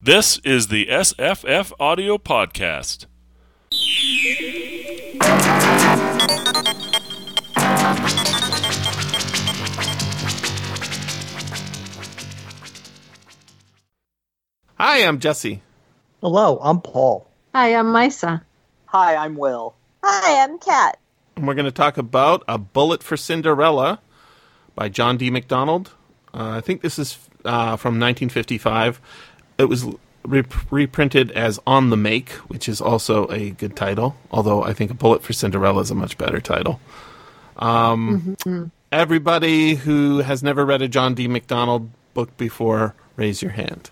This is the SFF Audio Podcast. Hi, I'm Jesse. Hello, I'm Paul. Hi, I'm Maissa. Hi, I'm Will. Hi, I'm Cat. And we're going to talk about A Bullet for Cinderella by John D. MacDonald. Uh, I think this is uh, from 1955. It was re- reprinted as On the Make, which is also a good title, although I think A Bullet for Cinderella is a much better title. Um, Everybody who has never read a John D. MacDonald book before, raise your hand.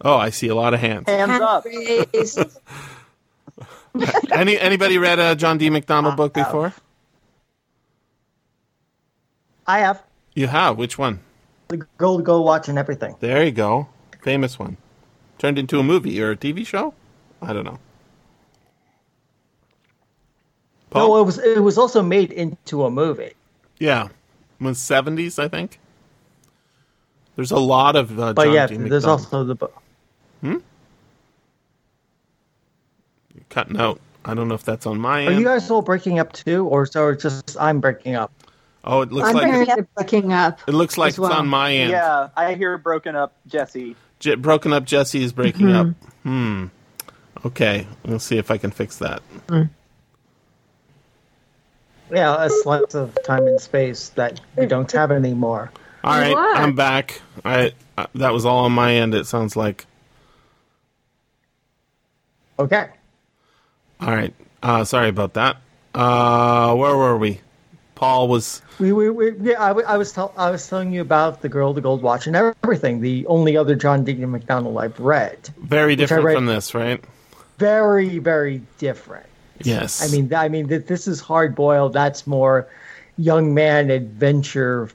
Oh, I see a lot of hands. Hands up. Any anybody read a John D. MacDonald book before? I have You have. Which one? The Gold to Watch and everything. There you go. Famous one. Turned into a movie or a TV show? I don't know. Paul? No, it was it was also made into a movie. yeah. It was 70s, I think. There's a lot of uh, But John yeah, there's also the book. Hmm? Cutting out. I don't know if that's on my Are end. you guys all breaking up too, or so it's just I'm breaking up? Oh, it looks I'm like hearing it breaking up. it looks like well. it's on my end. Yeah, I hear broken up Jesse. J- broken up Jesse is breaking up. Hmm. Okay, we'll see if I can fix that. Yeah, a slice of time and space that we don't have anymore. All right, What? I'm back. I uh, that was all on my end. It sounds like. Okay. All right. Uh, sorry about that. Uh, where were we? Paul was. We, we, we yeah, I, I was tell, I was telling you about the girl, the gold watch, and everything. The only other John D. MacDonald I've read. Very different read- from this, right? Very, very different. Yes. I mean, I mean, th- this is hard boiled. That's more young man adventure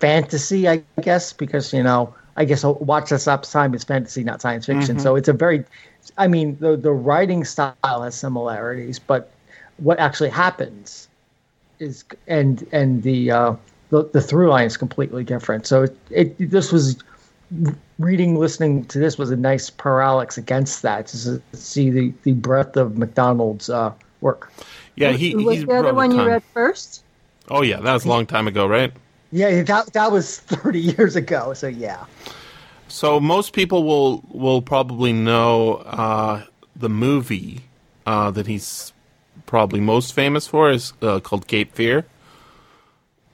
fantasy, I guess, because you know, I guess Watch This Up time is fantasy, not science fiction. Mm-hmm. So it's a very, I mean, the the writing style has similarities, but what actually happens is and and the uh, the, the through line is completely different. So it, it this was reading, listening to this was a nice parallax against that to see the the breadth of MacDonald's uh, work. yeah, he. was he the other one you read first? Oh yeah, that was a long time ago, right? Yeah, that that was 30 years ago. So yeah. So most people will will probably know uh, the movie uh, that he's probably most famous for is uh, called Cape Fear.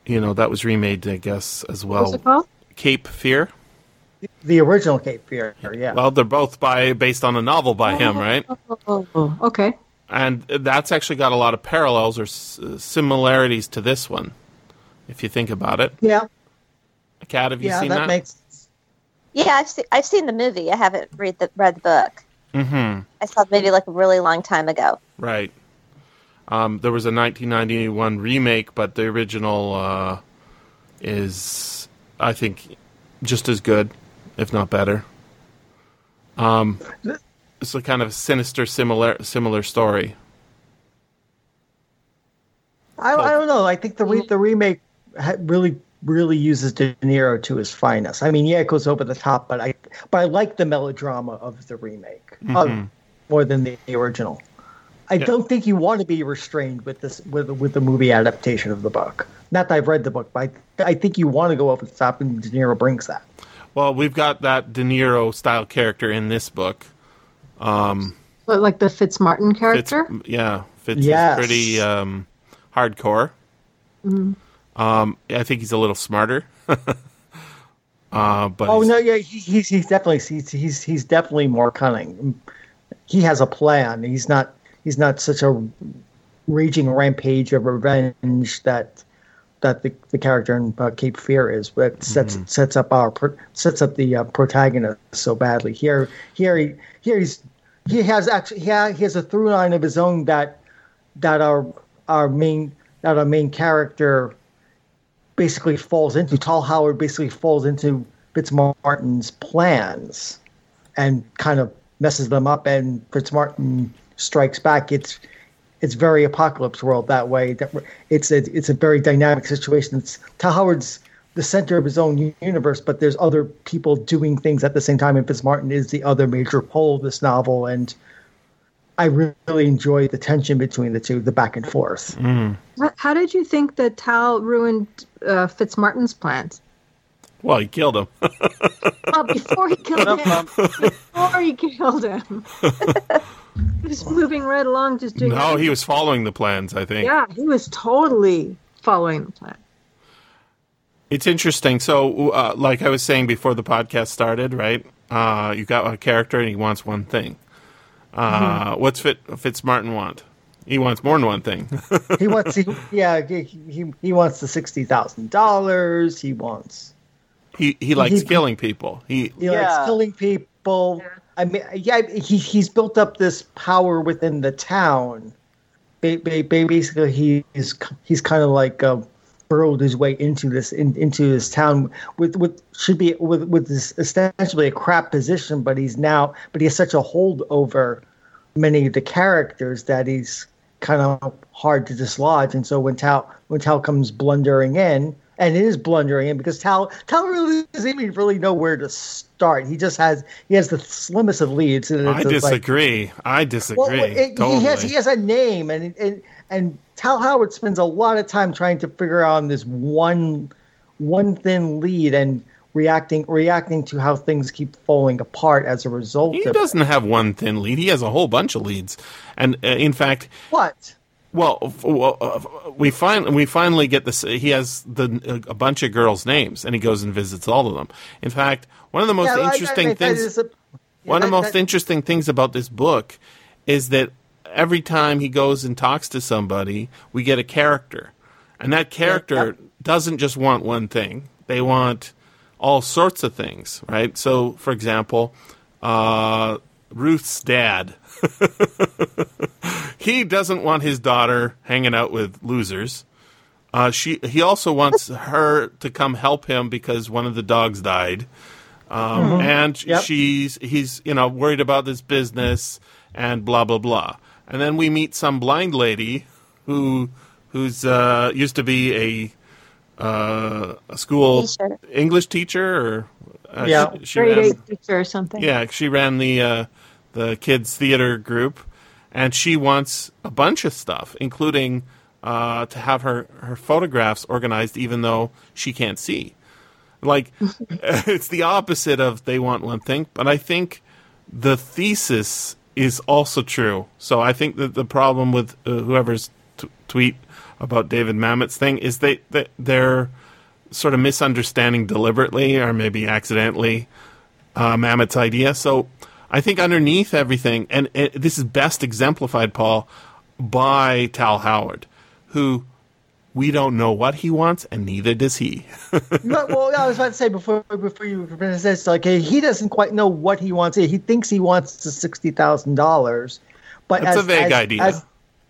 You know that was remade, I guess, as well. What's it called? Cape Fear. The original Cape Fear, yeah. Well, they're both by based on a novel by him, right? Oh, oh, okay. And that's actually got a lot of parallels or s- similarities to this one, if you think about it. yeah, Cat, have you yeah, seen that, that? makes Yeah, I've, se- I've seen the movie. I haven't read the read the book. mm-hmm. I saw the movie like a really long time ago. Right. Um, there was a 1991 remake, but the original uh, is, I think, just as good, if not better. Um, it's a kind of sinister, similar, similar story. I, I don't know. I think the re- the remake ha- really really uses De Niro to his finest. I mean, yeah, it goes over the top, but I but I like the melodrama of the remake of, more than the original. I don't think you want to be restrained with this with with the movie adaptation of the book. Not that I've read the book, but I, I think you want to go over and stop, and De Niro brings that. Well, we've got that De Niro style character in this book. But like the Fitzmartin Fitz, character? yeah, Fitz Yes. is pretty um, hardcore. Um, I think he's a little smarter. uh, but Oh he's- no, yeah, he, he's he's definitely he's, he's he's definitely more cunning. He has a plan. He's not he's not such a raging rampage of revenge that that the, the character in uh, Cape Fear is. But sets sets up our sets up the uh, protagonist so badly. Here here he here he's he has actually he has, he has a through line of his own that that our our main that our main character basically falls into. Tal Howard basically falls into Fitzmartin's plans and kind of messes them up, and Fitzmartin strikes back. It's it's very apocalypse world that way. That it's a it's a very dynamic situation. It's Tal Howard's the center of his own universe, but there's other people doing things at the same time. And Fitzmartin is the other major pole of this novel, and I really enjoy the tension between the two, the back and forth. How, how did you think that Tal ruined uh, Fitzmartin's plans? Well, he killed him. Well, before he killed him, before he killed him, he was moving right along, just doing. no, he was following the plans. I think. Yeah, he was totally following the plan. It's interesting. So, uh, like I was saying before the podcast started, right? Uh, you got a character and he wants one thing. Uh, What's Fit Fitzmartin want? He wants more than one thing. he wants, he, yeah, he, he, he wants the sixty thousand dollars. He wants, he he likes He- killing people. He he likes killing people. I mean, yeah, he he's built up this power within the town. Ba- ba- ba- Basically, he's he's kind of like uh, burrowed his way into this in, into this town with with should be with with this ostensibly a crap position, but he's now but he has such a hold over many of the characters that he's kind of hard to dislodge. And so when Tal when Tal comes blundering in, and it is blundering in because Tal Tal really doesn't even really know where to start. He just has he has the slimmest of leads. And I just like- disagree. I disagree. well, it- totally. he has he has a name, and and and Tal Howard spends a lot of time trying to figure out this one one thin lead and reacting reacting to how things keep falling apart as a result He doesn't have one thin lead. He has a whole bunch of leads, and uh, in fact, what. Well, well uh, we find we finally get this. He has the a bunch of girls' names, and he goes and visits all of them. In fact, one of the most Yeah, I- interesting I- things. a- one of the most interesting things about this book is that every time he goes and talks to somebody, we get a character, and that character yep. doesn't just want one thing; they want all sorts of things, right? So, for example, uh, Ruth's dad. he doesn't want his daughter hanging out with losers. Uh, she he also wants her to come help him because one of the dogs died, um, and Yep. she's he's you know worried about this business and blah blah blah. And then we meet some blind lady who who's uh, used to be a uh, a school Teacher. English teacher or uh, Yeah. she, she Grade ran- eight teacher or something. yeah, she ran the uh, the kids theater group, and she wants a bunch of stuff, including uh, to have her her photographs organized, even though she can't see. Like it's the opposite of they want one thing, but I think the thesis is also true. So I think that the problem with uh, whoever's t- tweet about David Mamet's thing is they, they they're sort of misunderstanding deliberately or maybe accidentally uh, Mamet's idea. So I think underneath everything, and it, this is best exemplified, Paul, by Tal Howard, who we don't know what he wants, and neither does he. Well, I was about to say before before you finish this, like he doesn't quite know what he wants. He thinks he wants the sixty thousand dollars, but That's as, a vague as- idea. as-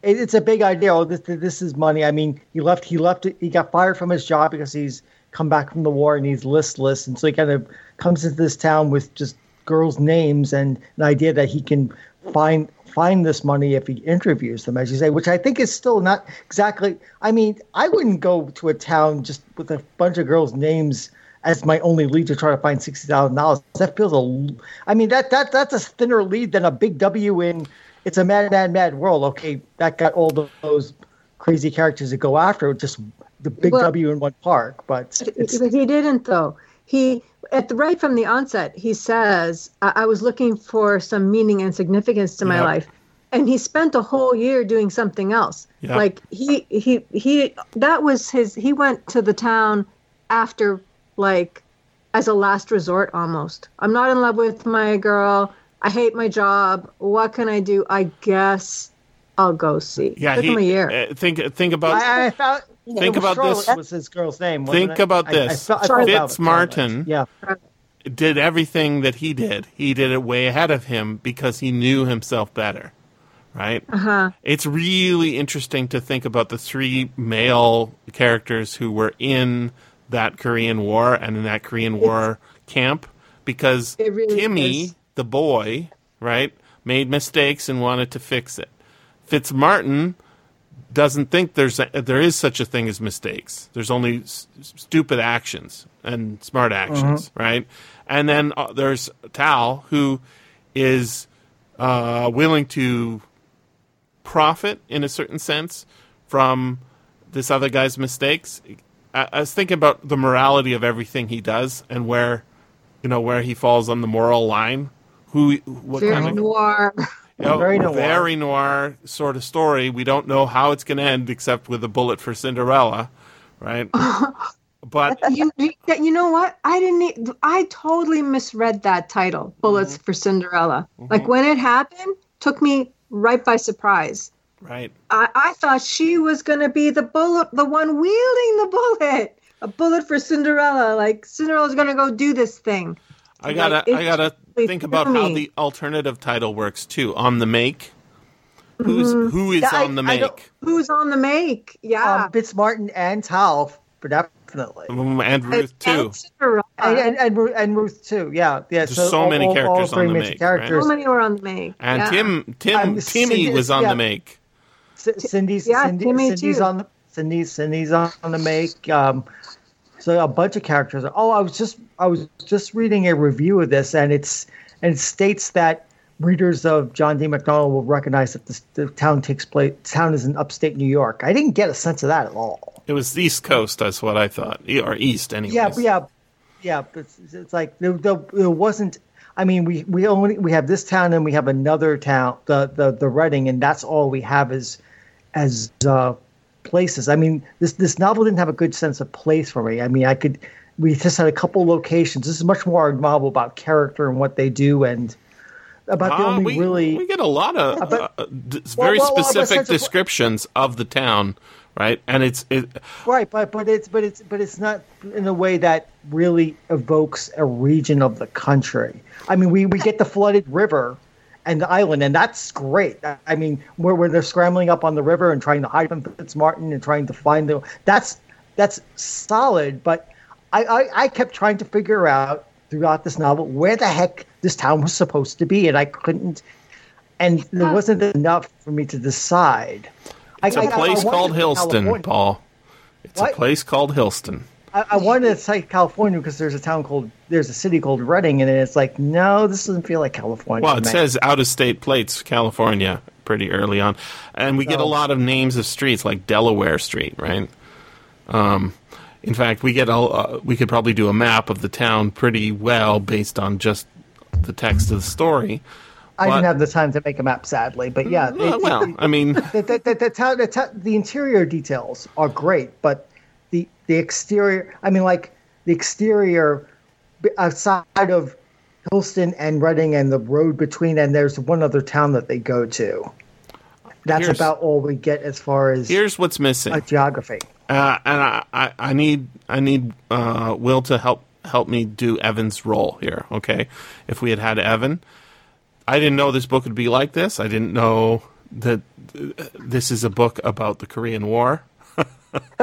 it's a big idea. Oh, this this is money. I mean, he left. He left. He got fired from his job because he's come back from the war and he's listless, and so he kind of comes into this town with just girls' names and an idea that he can find find this money if he interviews them, as you say, which I think is still not exactly. I mean, I wouldn't go to a town just with a bunch of girls' names as my only lead to try to find sixty thousand dollars. That feels a. I mean, that that that's a thinner lead than a big W in. It's a mad, mad, mad world. Okay, that got all the, those crazy characters to go after. Just the big Well- W in one park, But he didn't though. He at the right from the onset he says, I, I was looking for some meaning and significance to my Yep. life. And he spent a whole year doing something else. Yep. Like he he he that was his he went to the town after like as a last resort almost. I'm not in love with my girl. I hate my job. What can I do? I guess I'll go see. yeah, Took he, him a year. uh, think think about I, I thought Think it was about Charlotte this. Was his girl's name? Think it? about I- I this. felt- I felt Fitz was Martin. Yeah, did everything that he did. He did it way ahead of him because he knew himself better, right? Uh-huh. It's really interesting to think about the three male characters who were in that Korean War and in that Korean War camp because really Timmy, is. the boy, right, made mistakes and wanted to fix it. Fitzmartin doesn't think there's a, there is such a thing as mistakes. There's only s- stupid actions and smart actions, right? And then uh, there's Tal who is uh, willing to profit in a certain sense from this other guy's mistakes. I, I was thinking about the morality of everything he does and where you know where he falls on the moral line. Who what Very kind of noir. you know, Very noir. very noir sort of story. We don't know how it's going to end except with a bullet for Cinderella, right? but you, you know what? I didn't. I totally misread that title, "Bullets Mm-hmm. for Cinderella." Like when it happened, took me right by surprise. right, I, I thought she was going to be the bullet, the one wielding the bullet. A bullet for Cinderella. Like Cinderella's going to go do this thing. I gotta Like, I gotta think about threw how the alternative title works too. On the make, who's who is Yeah, I- on the I don't- make? Who's on the make? Yeah. Um, Fitzmartin and Tal, for definitely. Mm, and Ruth too. and And, and, and, and Ruth too, yeah, yeah. There's so many characters on the make, characters. so many were on the make. And yeah. Tim Tim Um, Timmy Cindy- was on yeah. the make. C- Cindy's Yeah, Cindy, Timmy, Cindy's too. on the Cindy's Cindy's on the make. Um, so a bunch of characters. Oh, I was just I was just reading a review of this, and it's and it states that readers of John D. MacDonald will recognize that this, the town takes place. Town is in upstate New York. I didn't get a sense of that at all. It was East Coast. That's what I thought, or East anyway. Yeah, yeah, yeah. But it's, it's like there, there, there wasn't. I mean, we we only we have this town and we have another town, the the the Reading, and that's all we have as as uh, places. I mean, this this novel didn't have a good sense of place for me. I mean, I could. We just had a couple locations. This is much more a novel about character and what they do, and about the Ah, only we, really. we get a lot of Uh, but- uh, d- very well, well, specific sense of- descriptions of the town, right? And it's it, Right, but but it's but it's but it's not in a way that really evokes a region of the country. I mean, we we get the flooded river and the island, and that's great. I mean, where where they're scrambling up on the river and trying to hide from Fitzmartin and trying to find them. That's that's solid. But I I, I kept trying to figure out throughout this novel where the heck this town was supposed to be, and I couldn't. And there wasn't enough for me to decide. it's a a place called Hillston, Paul. It's What? a place called Hillston. I, I wanted to say California because there's a town called there's a city called Reading, and it's like no, this doesn't feel like California. Well, it me. says out of state plates, California, pretty early on, and we get a lot of names of streets like Delaware Street, right? Um, in fact, we get a uh, we could probably do a map of the town pretty well based on just the text of the story. I but- didn't have the time to make a map, sadly, but yeah. Uh, well, I mean, the, the, the, the interior details are great, but the the exterior, I mean, like the exterior outside of Hillston and Reading and the road between, and there's one other town that they go to. That's Here's- about all we get as far as here's what's missing. uh, geography. Uh, and I, I, I need I need uh, Will to help help me do Evan's role here. Okay, if we had had Evan, I didn't know this book would be like this. I didn't know that uh, this is a book about the Korean War,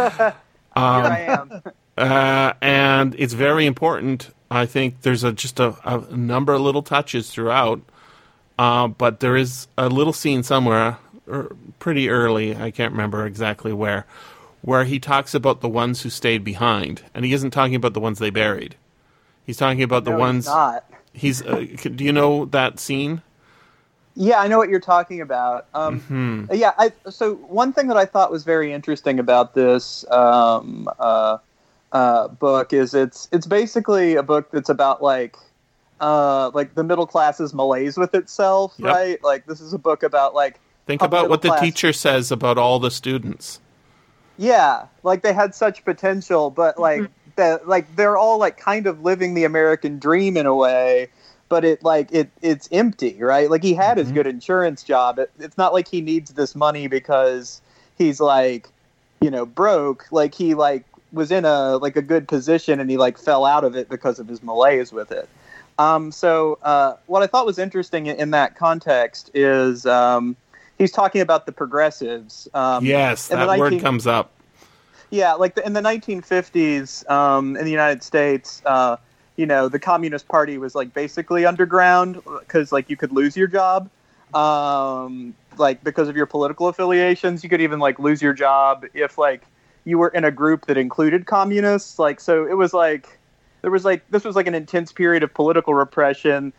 Here I am. uh, and it's very important. I think there's a, just a, a number of little touches throughout, uh, but there is a little scene somewhere, er, pretty early. I can't remember exactly where, where he talks about the ones who stayed behind, and he isn't talking about the ones they buried. He's talking about the No, he's ones. not. He's. Uh, do you know that scene? Yeah, I know what you're talking about. Um, Hmm. Yeah, I, so one thing that I thought was very interesting about this um, uh, uh, book is it's it's basically a book that's about like uh, like the middle class's malaise with itself, Yep. right? Like this is a book about like Think about what the class- teacher says about all the students. Yeah, like they had such potential, but like that, like they're all like kind of living the American dream in a way, but it like it it's empty, right? Like he had his good insurance job. It, it's not like he needs this money because he's like, you know, broke. Like he like was in a like a good position and he like fell out of it because of his malaise with it. Um, so uh, what I thought was interesting in, in that context is um, he's talking about the progressives. Um, yes, that word comes up. yeah, like the, in the 1950s um, in the United States, uh, you know, the Communist Party was like basically underground because like you could lose your job. um, like because of your political affiliations. You could even like lose your job if like you were in a group that included communists. Like so, it was like there was like this was like an intense period of political repression,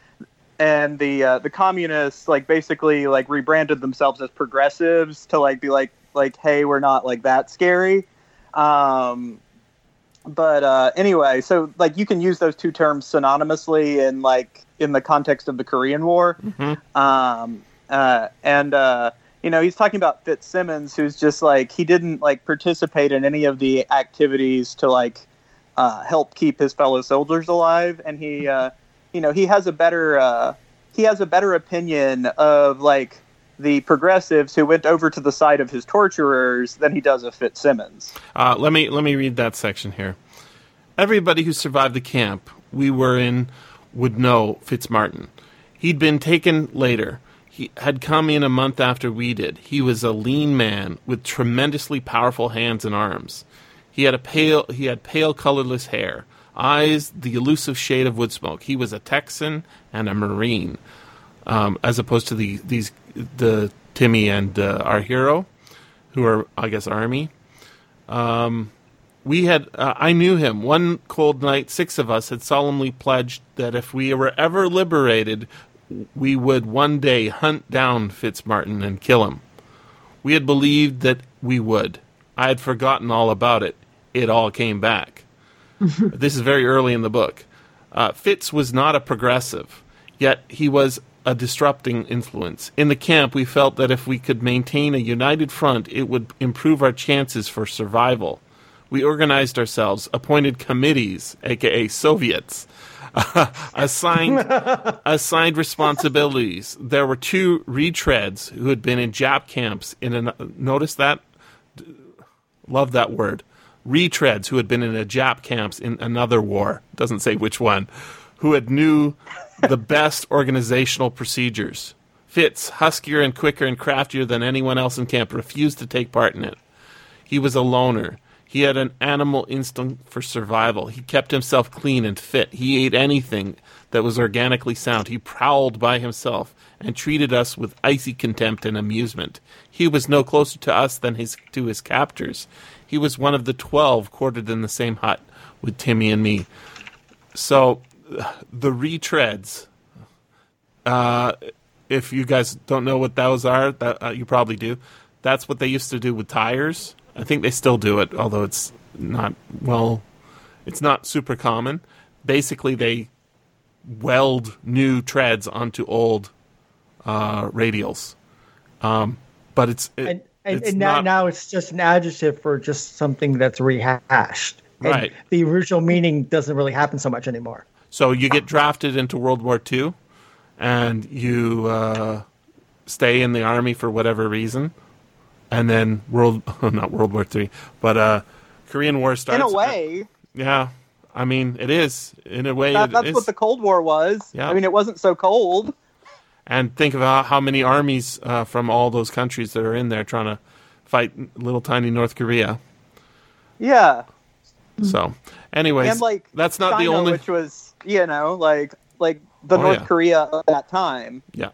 and the uh, the communists like basically like rebranded themselves as progressives to like be like like hey we're not like that scary. Um, but uh, anyway, so like you can use those two terms synonymously in like in the context of the Korean War. Um, uh, and uh, you know he's talking about Fitzsimmons, who's just like he didn't like participate in any of the activities to like uh, help keep his fellow soldiers alive, and he uh, you know he has a better uh, he has a better opinion of like the progressives who went over to the side of his torturers than he does of Fitzsimmons. Uh, let me let me read that section here. Everybody who survived the camp we were in would know Fitzmartin. He'd been taken later. He had come in a month after we did. He was a lean man with tremendously powerful hands and arms. He had a pale he had pale colorless hair, eyes the elusive shade of wood smoke. He was a Texan and a Marine, um, as opposed to the these the Timmy and uh, our hero, who are I guess Army. We had uh, i knew him. One cold night six of us had solemnly pledged that if we were ever liberated we would one day hunt down fitzmartin and kill him. We had believed that we would. I had forgotten all about it. It all came back. This is very early in the book. Uh, fitz was not a progressive yet he was a disrupting influence. In the camp we felt that if we could maintain a united front it would improve our chances for survival. We organized ourselves, appointed committees, aka Soviets, assigned assigned responsibilities. There were two retreads who had been in Jap camps in an notice that? Love that word. Retreads who had been in a Jap camps in another war, doesn't say which one, who had knew the best organizational procedures. Fitz, huskier and quicker and craftier than anyone else in camp, refused to take part in it. He was a loner. He had an animal instinct for survival. He kept himself clean and fit. He ate anything that was organically sound. He prowled by himself and treated us with icy contempt and amusement. He was no closer to us than his to his captors. He was one of the twelve quartered in the same hut with Timmy and me. So, the retreads. Uh, if you guys don't know what those are, that uh, you probably do. That's what they used to do with tires. I think they still do it, although it's not well. It's not super common. Basically, they weld new treads onto old uh, radials, um, but it's it, and and, it's and now, not- now it's just an adjective for just something that's rehashed. And Right. The original meaning doesn't really happen so much anymore. So you get drafted into World War II, and you uh, stay in the army for whatever reason, and then World not World War Three, but uh, Korean War starts. In a way, yeah. I mean, it is in a way. that, that's is. what the Cold War was. Yeah. I mean, it wasn't so cold. and think of how, many armies uh, from all those countries that are in there trying to fight little tiny North Korea. Yeah, So, anyways, and like that's not the only. which was you know like like the Oh, North yeah. Korea of that time. Yeah.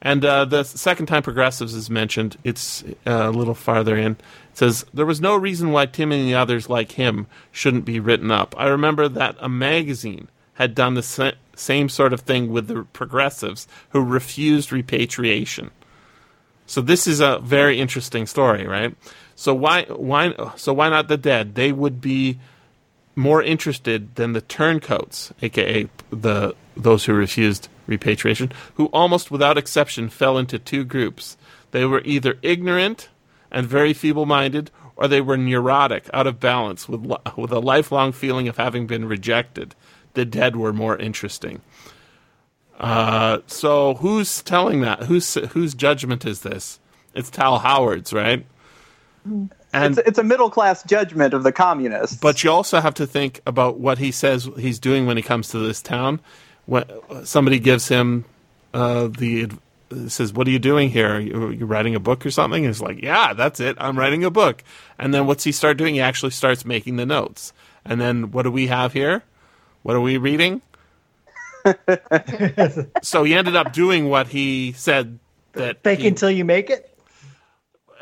And uh, the second time progressives is mentioned, it's uh, a little farther in. It says, There was no reason why Tim and the others like him shouldn't be written up. I remember that a magazine had done the sa- same sort of thing with the progressives who refused repatriation. So this is a very interesting story, right? So why why so why not the dead? They would be more interested than the turncoats, aka the those who refused repatriation, who almost without exception fell into two groups. They were either ignorant and very feeble-minded, or they were neurotic, out of balance, with with a lifelong feeling of having been rejected. The dead were more interesting. Uh, so who's telling that? Whose whose judgment is this? It's Tal Howard's, right? And It's, it's a middle class judgment of the communists. but you also have to think about what he says he's doing when he comes to this town. When somebody gives him uh, the says, "What are you doing here? You, you writing a book or something?" And he's like, "Yeah, that's it. I'm writing a book." And then what's he start doing? He actually starts making the notes. And then what do we have here? What are we reading? so he ended up doing what he said that Fake he- until you make it.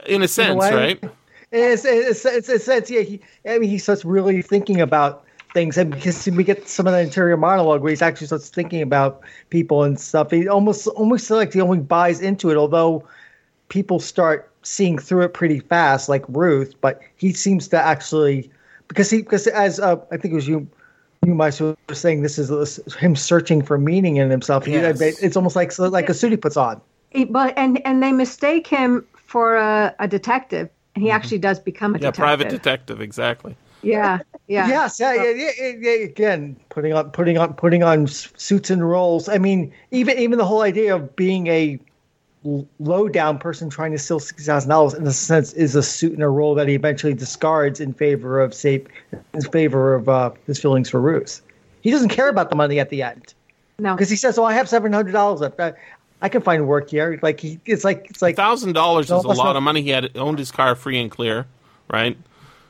in a sense, way. right? It's it's it's, it's, it's yeah. He, I mean, he starts really thinking about things, and because we get some of the interior monologue where he's actually starts thinking about people and stuff. He almost almost like he only buys into it, although people start seeing through it pretty fast, like Ruth. But he seems to actually because he because as uh, I think it was you. You might were saying this is him searching for meaning in himself. He- Yes. It's almost like like a suit he puts on. He- but and and they mistake him for a, a detective, and he actually does become a Mm-hmm. Yeah, detective. private detective, exactly. Yeah, yeah. Yes, yeah, yeah, yeah, yeah, yeah, Again, putting on, putting on, putting on suits and roles. I mean, even even the whole idea of being a low down person trying to steal sixty thousand dollars, in a sense, is a suit and a role that he eventually discards in favor of, say, in favor of uh, his feelings for Ruth. He doesn't care about the money at the end No, because he says, "Oh, I have seven hundred dollars left. I, I can find work here." Like he, it's like it's like thousand dollars is a lot not- of money. He had owned his car free and clear, right?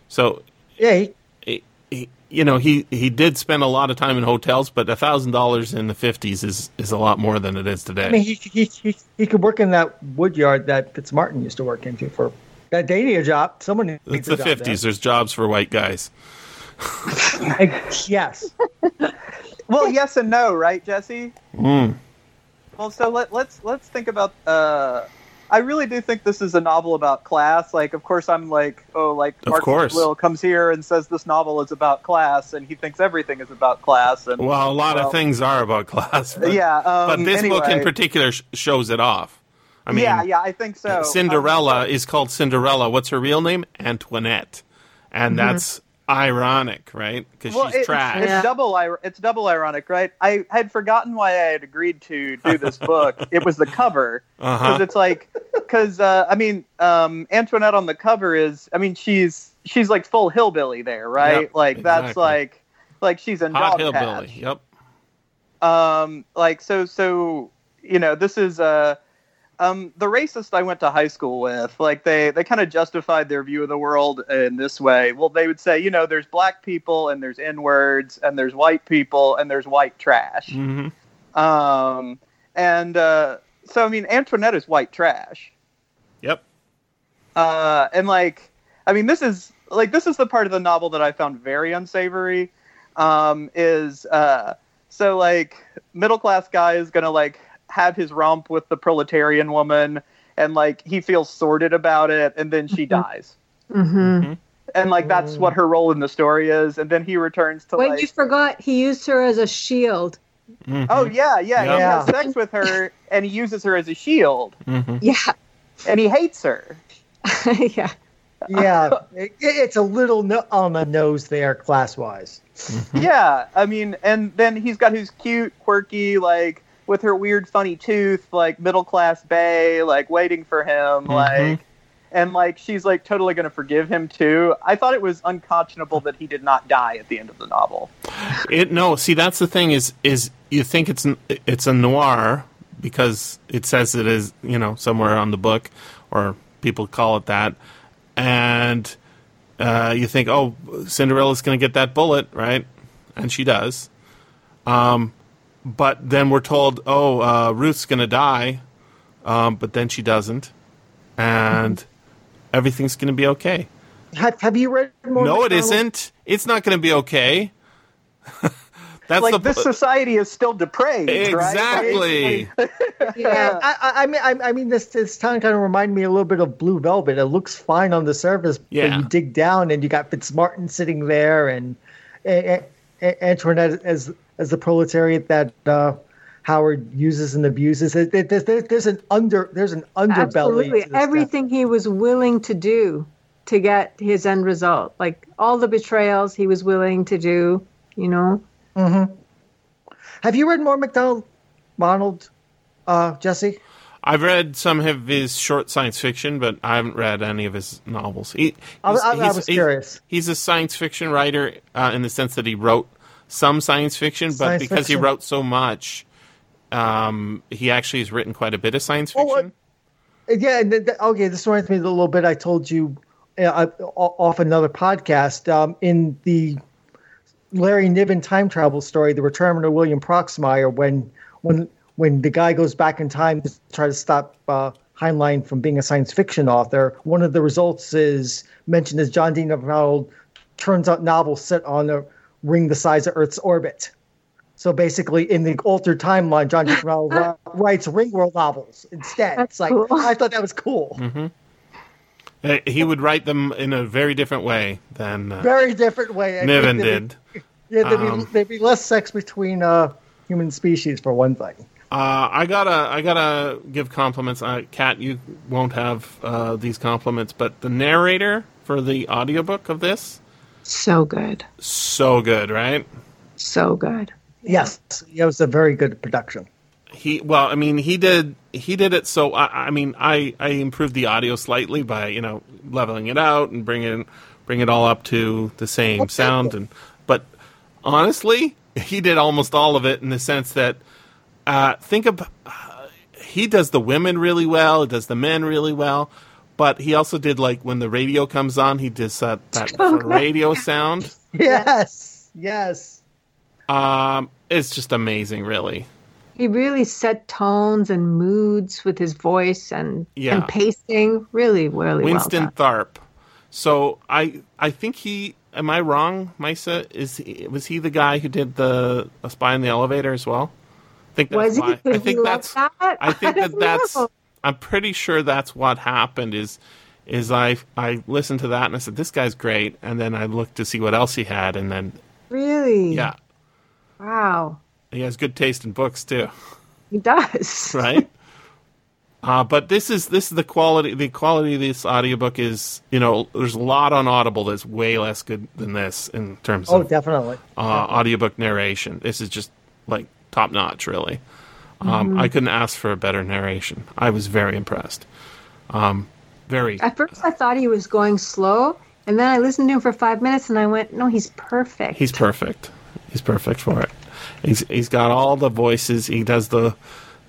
So, yeah, he, he, he, you know, he he did spend a lot of time in hotels, but a thousand dollars in the fifties is is a lot more than it is today. I mean, he, he, he, he could work in that wood yard that Fitzmartin used to work into for that they need a job. Someone needs it's a the job there. fifties. There's jobs for white guys. I- yes. Well, yes and no, right, Jesse? Mm. Well, so let, let's let's think about. Uh, I really do think this is a novel about class. Like, of course, I'm like, oh, like Of Mark course. Will comes here and says this novel is about class, and he thinks everything is about class. And Well, a lot Well, of things are about class. But, yeah, um, but this book in particular sh- shows it off. I mean, yeah, yeah, I think so. Cinderella Um, is called Cinderella. What's her real name? Antoinette, and that's ironic, right? Because well, she's it- trash. It's Yeah. double. It's double ironic, right? I had forgotten why I had agreed to do this book. it was the cover because Uh-huh. it's like because uh, I mean um, Antoinette on the cover is I mean she's she's like full hillbilly there, right? Yep, like that's like like she's in Hot Dog hillbilly. Patch. Yep. Um, like so so you know this is uh um the racist I went to high school with like they they kind of justified their view of the world in this way. Well, they would say you know there's black people and there's n words and there's white people and there's white trash. hmm Um, and uh, so I mean Antoinette is white trash. Yep. Uh, and like, I mean, this is like this is the part of the novel that I found very unsavory. Um, is uh, so like middle class guy is gonna like have his romp with the proletarian woman, and like he feels sordid about it, and then she dies, hmm and like that's what her role in the story is, and then he returns to Wait, like. you forgot he used her as a shield. Mhm. Oh yeah, yeah. He Yeah. has sex with her, and he uses her as a shield, Mhm. Yeah, and he hates her. yeah. Yeah, it, it's a little no, on the nose there, class wise. Yeah, I mean, and then he's got his cute, quirky, like with her weird, funny tooth, like middle class bay, like waiting for him, like, and like she's like totally gonna forgive him too. I thought it was unconscionable that he did not die at the end of the novel. It no. See, that's the thing is is you think it's it's a noir because it says it is you know somewhere on the book or people call it that, and uh, you think oh Cinderella's going to get that bullet right, and she does. Um, but then we're told oh uh, Ruth's going to die, um, but then she doesn't, and everything's going to be okay. Have, have you read more? No, it MacDonald? isn't. It's not going to be okay. That's Like the this society is still depraved, right? exactly. Yeah, I, I- I mean, I, I mean, this this town kind of reminded me a little bit of Blue Velvet. It looks fine on the surface, Yeah. but you dig down and you got Fitzmartin sitting there, and, and, and Antoinette as as the proletariat that uh, Howard uses and abuses. It, it, there's, there's an under there's an underbelly. Absolutely. to this stuff. Everything he was willing to do to get his end result, like all the betrayals he was willing to do, you know. Mm-hmm. Have you read more McDonald, Ronald, uh, Jesse? I've read some of his short science fiction, but I haven't read any of his novels. He, I- he's- I- I he's- was he's- curious. He's a science fiction writer uh, in the sense that he wrote some science fiction, but Science because he wrote so much, um, he actually has written quite a bit of science Oh, what- fiction. Yeah, and th- th- okay. This reminds me a little bit. I told you uh, off another podcast um, in the Larry Niven time travel story, The Return of William Proxmire, when when when the guy goes back in time to try to stop uh, Heinlein from being a science fiction author, one of the results is mentioned as John D. MacDonald turns out novels set on a ring the size of Earth's orbit. So basically, in the altered timeline, John D. MacDonald ri- writes Ringworld novels instead. That's it's like cool. I thought that was cool. Uh, He would write them in a very different way than uh, Very different way. I Niven did. be- Yeah, there'd, Um, be, there'd be less sex between uh, human species for one thing. Uh, I gotta, I gotta give compliments. Uh, Cat, you won't have uh, these compliments, but the narrator for the audiobook of this, So good. so good, right? So good. Yes, it was a very good production. He, well, I mean, he did, he did it. So, I, I mean, I, I improved the audio slightly by, you know, leveling it out and bringing, bring it all up to the same sound. And, but honestly, he did almost all of it in the sense that, uh, think of, uh, he does the women really well, he does the men really well, but he also did like when the radio comes on, he does that, that radio sound. Yes, yes. Um, it's just amazing, really. He really set tones and moods with his voice and Yeah. and pacing. Really, really Winston well. Tharp. So I I think he am I wrong, Maissa? Is he, was he the guy who did the a spy in the elevator as well? I think that's Was why. I think that's that? I think that don't that's know. I'm pretty sure that's what happened is is I I listened to that and I said this guy's great and then I looked to see what else he had and then Really. yeah, Wow. he has good taste in books too. He does. right? Uh, but this is this is the quality. The quality of this audiobook is, you know, there's a lot on Audible that's way less good than this in terms Oh, of definitely. uh, audiobook narration. This is just like top notch, really. Um, I couldn't ask for a better narration. I was very impressed. Um, very. At first, I thought he was going slow, and then I listened to him for five minutes, and I went, "No, he's perfect." He's perfect. He's perfect for it. He's he's got all the voices. He does the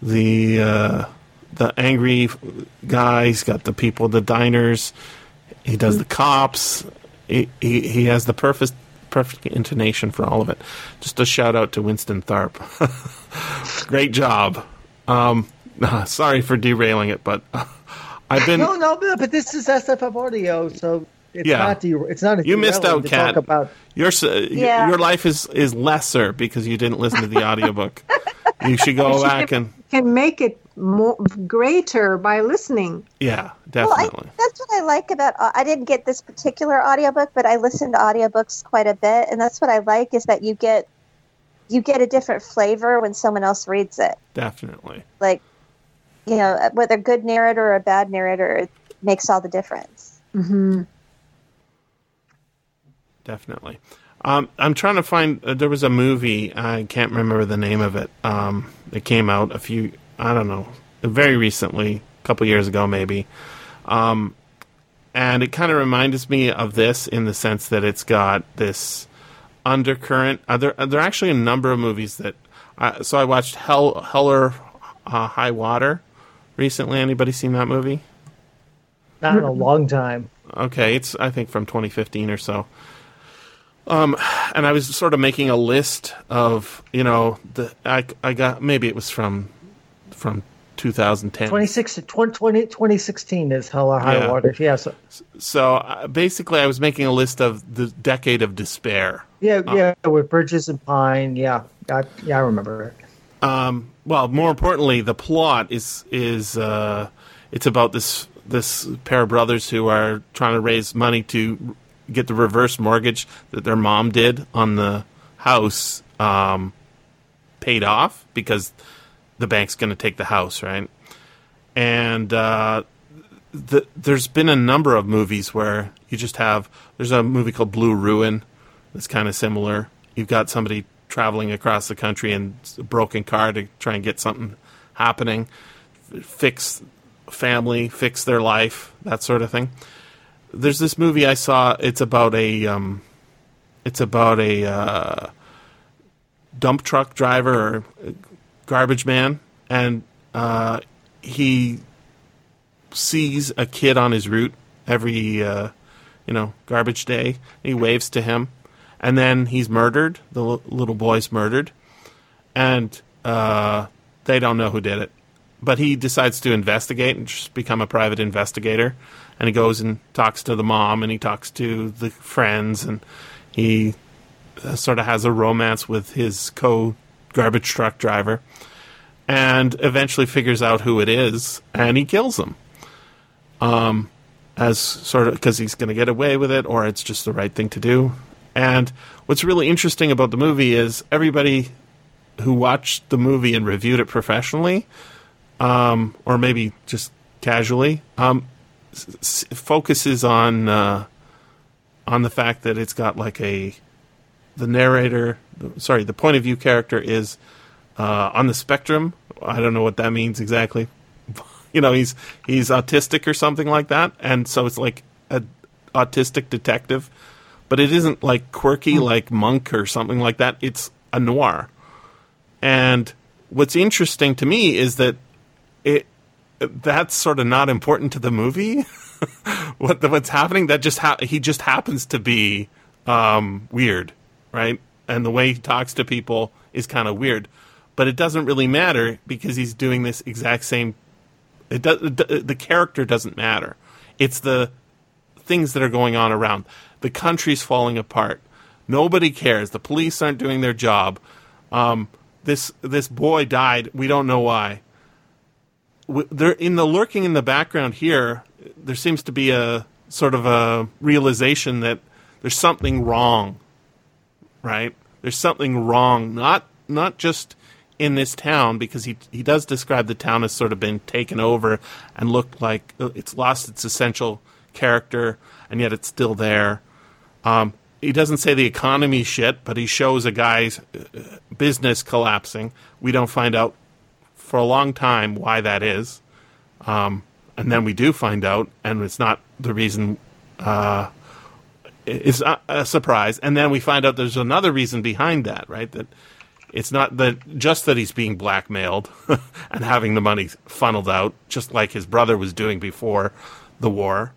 the uh, the angry guy. He's got the people, the diners. He does the cops. He he, he has the perfect perfect intonation for all of it. Just a shout out to Winston Tharp. Great job. Um, sorry for derailing it, but I've been No, no, but this is SFF audio, so it's Yeah. not the, it's not. A You missed out, Cat. Talk about Your Yeah. your life is is lesser because you didn't listen to the audiobook. you should go She back can- and can make it more greater by listening. yeah, Well, I, definitely. that's what I like about. uh, I didn't get this particular audiobook, but I listen to audiobooks quite a bit, and that's what I like is that you get you get a different flavor when someone else reads it. definitely. Like, you know, whether a good narrator or a bad narrator, it makes all the difference. hmm Definitely. Um, I'm trying to find. Uh, there was a movie. I can't remember the name of it. Um, it came out a few. I don't know. Very recently, a couple years ago, maybe. Um, and it kind of reminds me of this in the sense that it's got this undercurrent. Uh, there, uh, there are actually a number of movies that. Uh, so I watched Hell, Heller uh, High Water recently. Anybody seen that movie? not in a long time. Okay, it's I think from 2015 or so. Um, and I was sort of making a list of you know the I, I got maybe it was from from 2010. 2016, 20, 2016 is Hella High Yeah. Water. Yeah, so, So uh, basically, I was making a list of the decade of despair. yeah, yeah, with Bridges and Pine. Yeah, I, yeah, I remember it. Um, well, more importantly, the plot is is uh, it's about this this pair of brothers who are trying to raise money to get the reverse mortgage that their mom did on the house um, paid off because the bank's going to take the house, right? And uh, the, there's been a number of movies where you just have. There's a movie called Blue Ruin that's kind of similar. You've got somebody traveling across the country in a broken car to try and get something happening, fix family, fix their life, that sort of thing. There's this movie I saw. It's about a. Um, it's about a uh, dump truck driver or garbage man, and uh, he sees a kid on his route every uh, you know garbage day. He waves to him, and then he's murdered. The l- little boy's murdered, and uh, they don't know who did it. But he decides to investigate and just become a private investigator. And he goes and talks to the mom and he talks to the friends and he uh, sort of has a romance with his co garbage truck driver and eventually figures out who it is and he kills him. Um, as sort of because he's going to get away with it or it's just the right thing to do. And what's really interesting about the movie is everybody who watched the movie and reviewed it professionally, um, or maybe just casually, um, s- focuses on uh, on the fact that it's got like a the narrator, sorry, the point of view character is uh, on the spectrum. I don't know what that means exactly. you know, he's he's autistic or something like that, and so it's like a autistic detective, but it isn't like quirky like Monk or something like that. It's a noir. And what's interesting to me is that it that's sort of not important to the movie. what the, what's happening? That just ha- he just happens to be um, weird, right? And the way he talks to people is kind of weird, but it doesn't really matter because he's doing this exact same. It does. The character doesn't matter. It's the things that are going on around. The country's falling apart. Nobody cares. The police aren't doing their job. Um, this this boy died. We don't know why. There in the lurking in the background here, there seems to be a sort of a realization that there's something wrong. Right? There's something wrong. Not not just in this town because he he does describe the town as sort of been taken over and looked like uh, it's lost its essential character and yet it's still there. Um, he doesn't say the economy shit, but he shows a guy's uh, business collapsing. We don't find out for a long time why that is, um, and then we do find out, and it's not the reason. Uh, it's a, a surprise, and then we find out there's another reason behind that, right? That it's not that just that he's being blackmailed and having the money funneled out, just like his brother was doing before the war,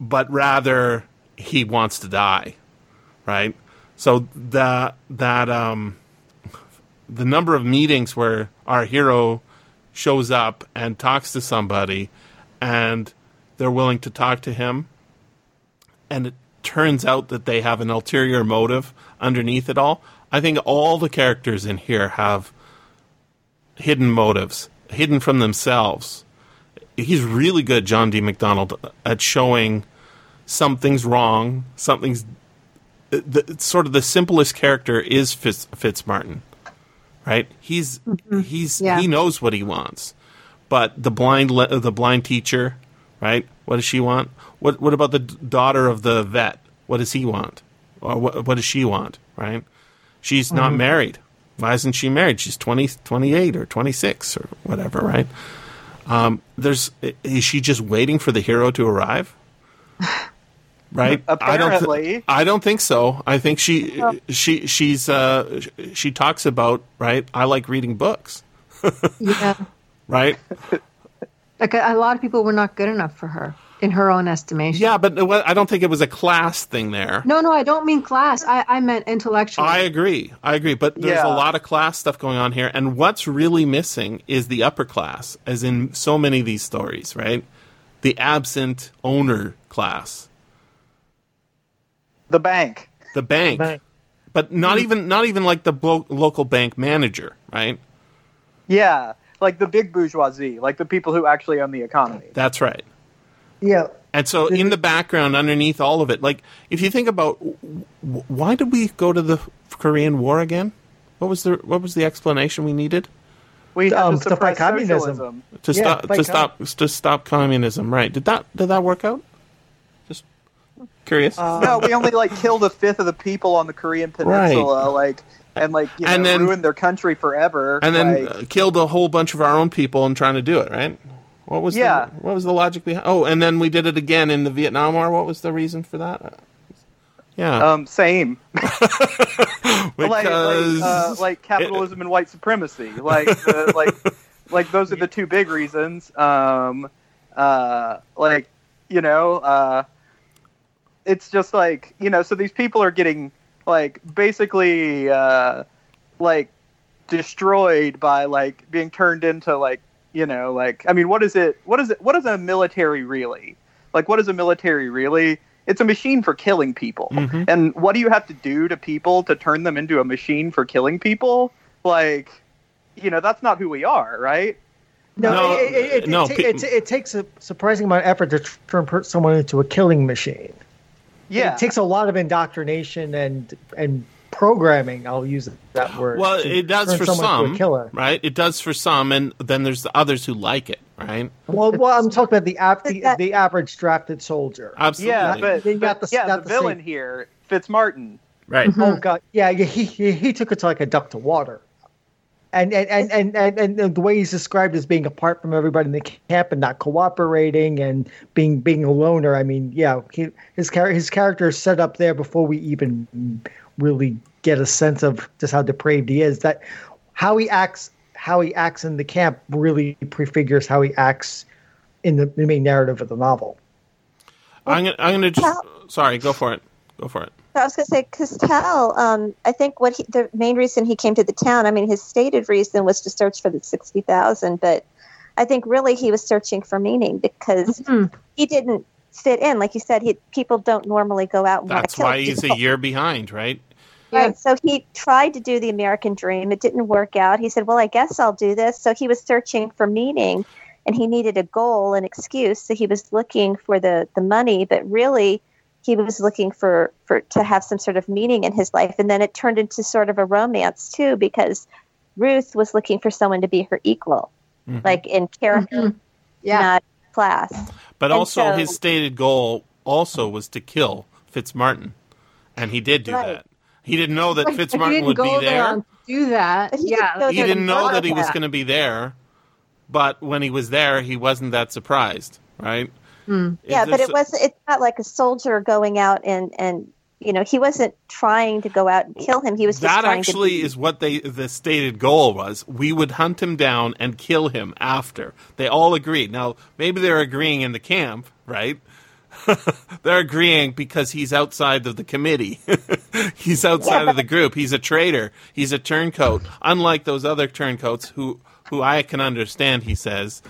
but rather he wants to die, right? So that that um, the number of meetings where our hero shows up and talks to somebody, and they're willing to talk to him, and it turns out that they have an ulterior motive underneath it all. I think all the characters in here have hidden motives, hidden from themselves. He's really good, John D. MacDonald, at showing something's wrong, something's the, sort of the simplest character is Fitz, Fitzmartin, right? He's mm-hmm. he's Yeah. he knows what he wants, but the blind le- the blind teacher, right? What does she want? What what about the daughter of the vet? What does he want? Or what what does she want? Right? She's not married. Why isn't she married? She's 20, 28 or 26 or whatever, right? Um, there's is she just waiting for the hero to arrive? Right? I don't Apparently. th- I don't think so. I think she she she's uh she talks about, right? I like reading books, Yeah. right? Like a, a lot of people were not good enough for her in her own estimation. yeah, but it wa- I don't think it was a class thing there. No, no, I don't mean class. I, I meant intellectual. I agree. I agree. But there's Yeah. a lot of class stuff going on here. And what's really missing is the upper class, as in so many of these stories, right? The absent owner class, The bank. the bank, Bank. but not mm-hmm. even not even like the blo- local bank manager, right? Yeah, like the big bourgeoisie, like the people who actually own the economy. That's right. Yeah. And so, in the background, underneath all of it, like if you think about w- w- why did we go to the Korean War again? What was the what was the explanation we needed? We have Um, to to fight communism. socialism. to Yeah, stop fight to stop to stop communism. Right? Did that did that work out? Just curious. no, we only like killed a fifth of the people on the Korean Peninsula, like and like you And know, then- ruined their country forever. and then like, uh, killed a whole bunch of our own people in trying to do it. Right? What was Yeah. the, what was the logic behind? Oh, and then we did it again in the Vietnam War. What was the reason for that? Yeah, um, same. because like like, uh, like capitalism and white supremacy. Like the, like like those are the two big reasons. Um, uh, like you know, uh, it's just like you know. So these people are getting like basically uh, like destroyed by like being turned into like you know like I mean what is it what is it what is a military really? Like what is a military really? It's a machine for killing people. Mhm. and what do you have to do to people to turn them into a machine for killing people? Like you know that's not who we are right? No, No, it, it, it, no, it, ta- pe- it, it takes a surprising amount of effort to turn someone into a killing machine. Yeah It takes a lot of indoctrination and and programming. I'll use that word. Well, it does for some, killer. right? It does for some, and then there's the others who like it, right? Well, well, I'm talking about the ap- the, That- the average drafted soldier. Absolutely. yeah but, Then you got but the- yeah got the the villain same- here Fitzmartin right. Oh god, yeah, yeah, he, he he took it to like a duck to water, and and and and, and, and the way he's described as being apart from everybody in the camp and not cooperating and being being a loner. I mean, yeah, he, his char- his character is set up there before we even really get a sense of just how depraved he is. That how he acts how he acts in the camp really prefigures how he acts in the, the main narrative of the novel. I'm gonna, I'm gonna just. Sorry, go for it. Go for it. So I was going to say, Castell, um, I think what he, the main reason he came to the town, I mean, his stated reason was to search for the 60,000, but I think really he was searching for meaning because Mhm. he didn't fit in. Like you said, he, people don't normally go out and That's kill why he's a year behind, right? Right. So he tried to do the American dream. It didn't work out. He said, Well, I guess I'll do this. So he was searching for meaning and he needed a goal, an excuse. So he was looking for the, the money, but really he was looking for, for to have some sort of meaning in his life. And then it turned into sort of a romance too, because Ruth was looking for someone to be her equal, Mhm. like in character, Mhm. Yeah. not class. But And also, so- his stated goal also was to kill Fitzmartin, and he did do Right. that. He didn't know that But Fitzmartin would be there. do that. He yeah. didn't He didn't know that he was going to be there, but when he was there, he wasn't that surprised, right? Hmm. Yeah, but it was it's not like a soldier going out and and you know he wasn't trying to go out and kill him. He was just that trying actually to be, is what they the stated goal was. We would hunt him down and kill him after. They all agreed. Now maybe they're agreeing in the camp, right? they're agreeing because he's outside of the committee. he's outside Yeah, of the group. He's a traitor. He's a turncoat. Unlike those other turncoats who who I can understand, he says.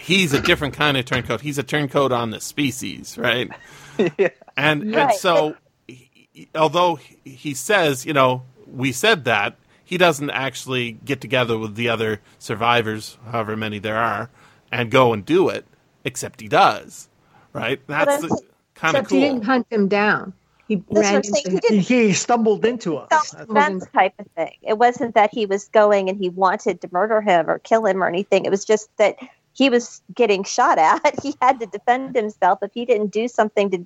He's a different kind of turncoat. He's a turncoat on the species, right? yeah. And and so, he, he- although he- he says, you know, we said that, he doesn't actually get together with the other survivors, however many there are, and go and do it. Except he does, right? That's the, kind of Except he didn't hunt him down. He ran into He him. He, he stumbled into us. self-defense type of thing. It wasn't that he was going and he wanted to murder him or kill him or anything. It was just that he was getting shot at. He had to defend himself. If he didn't do something to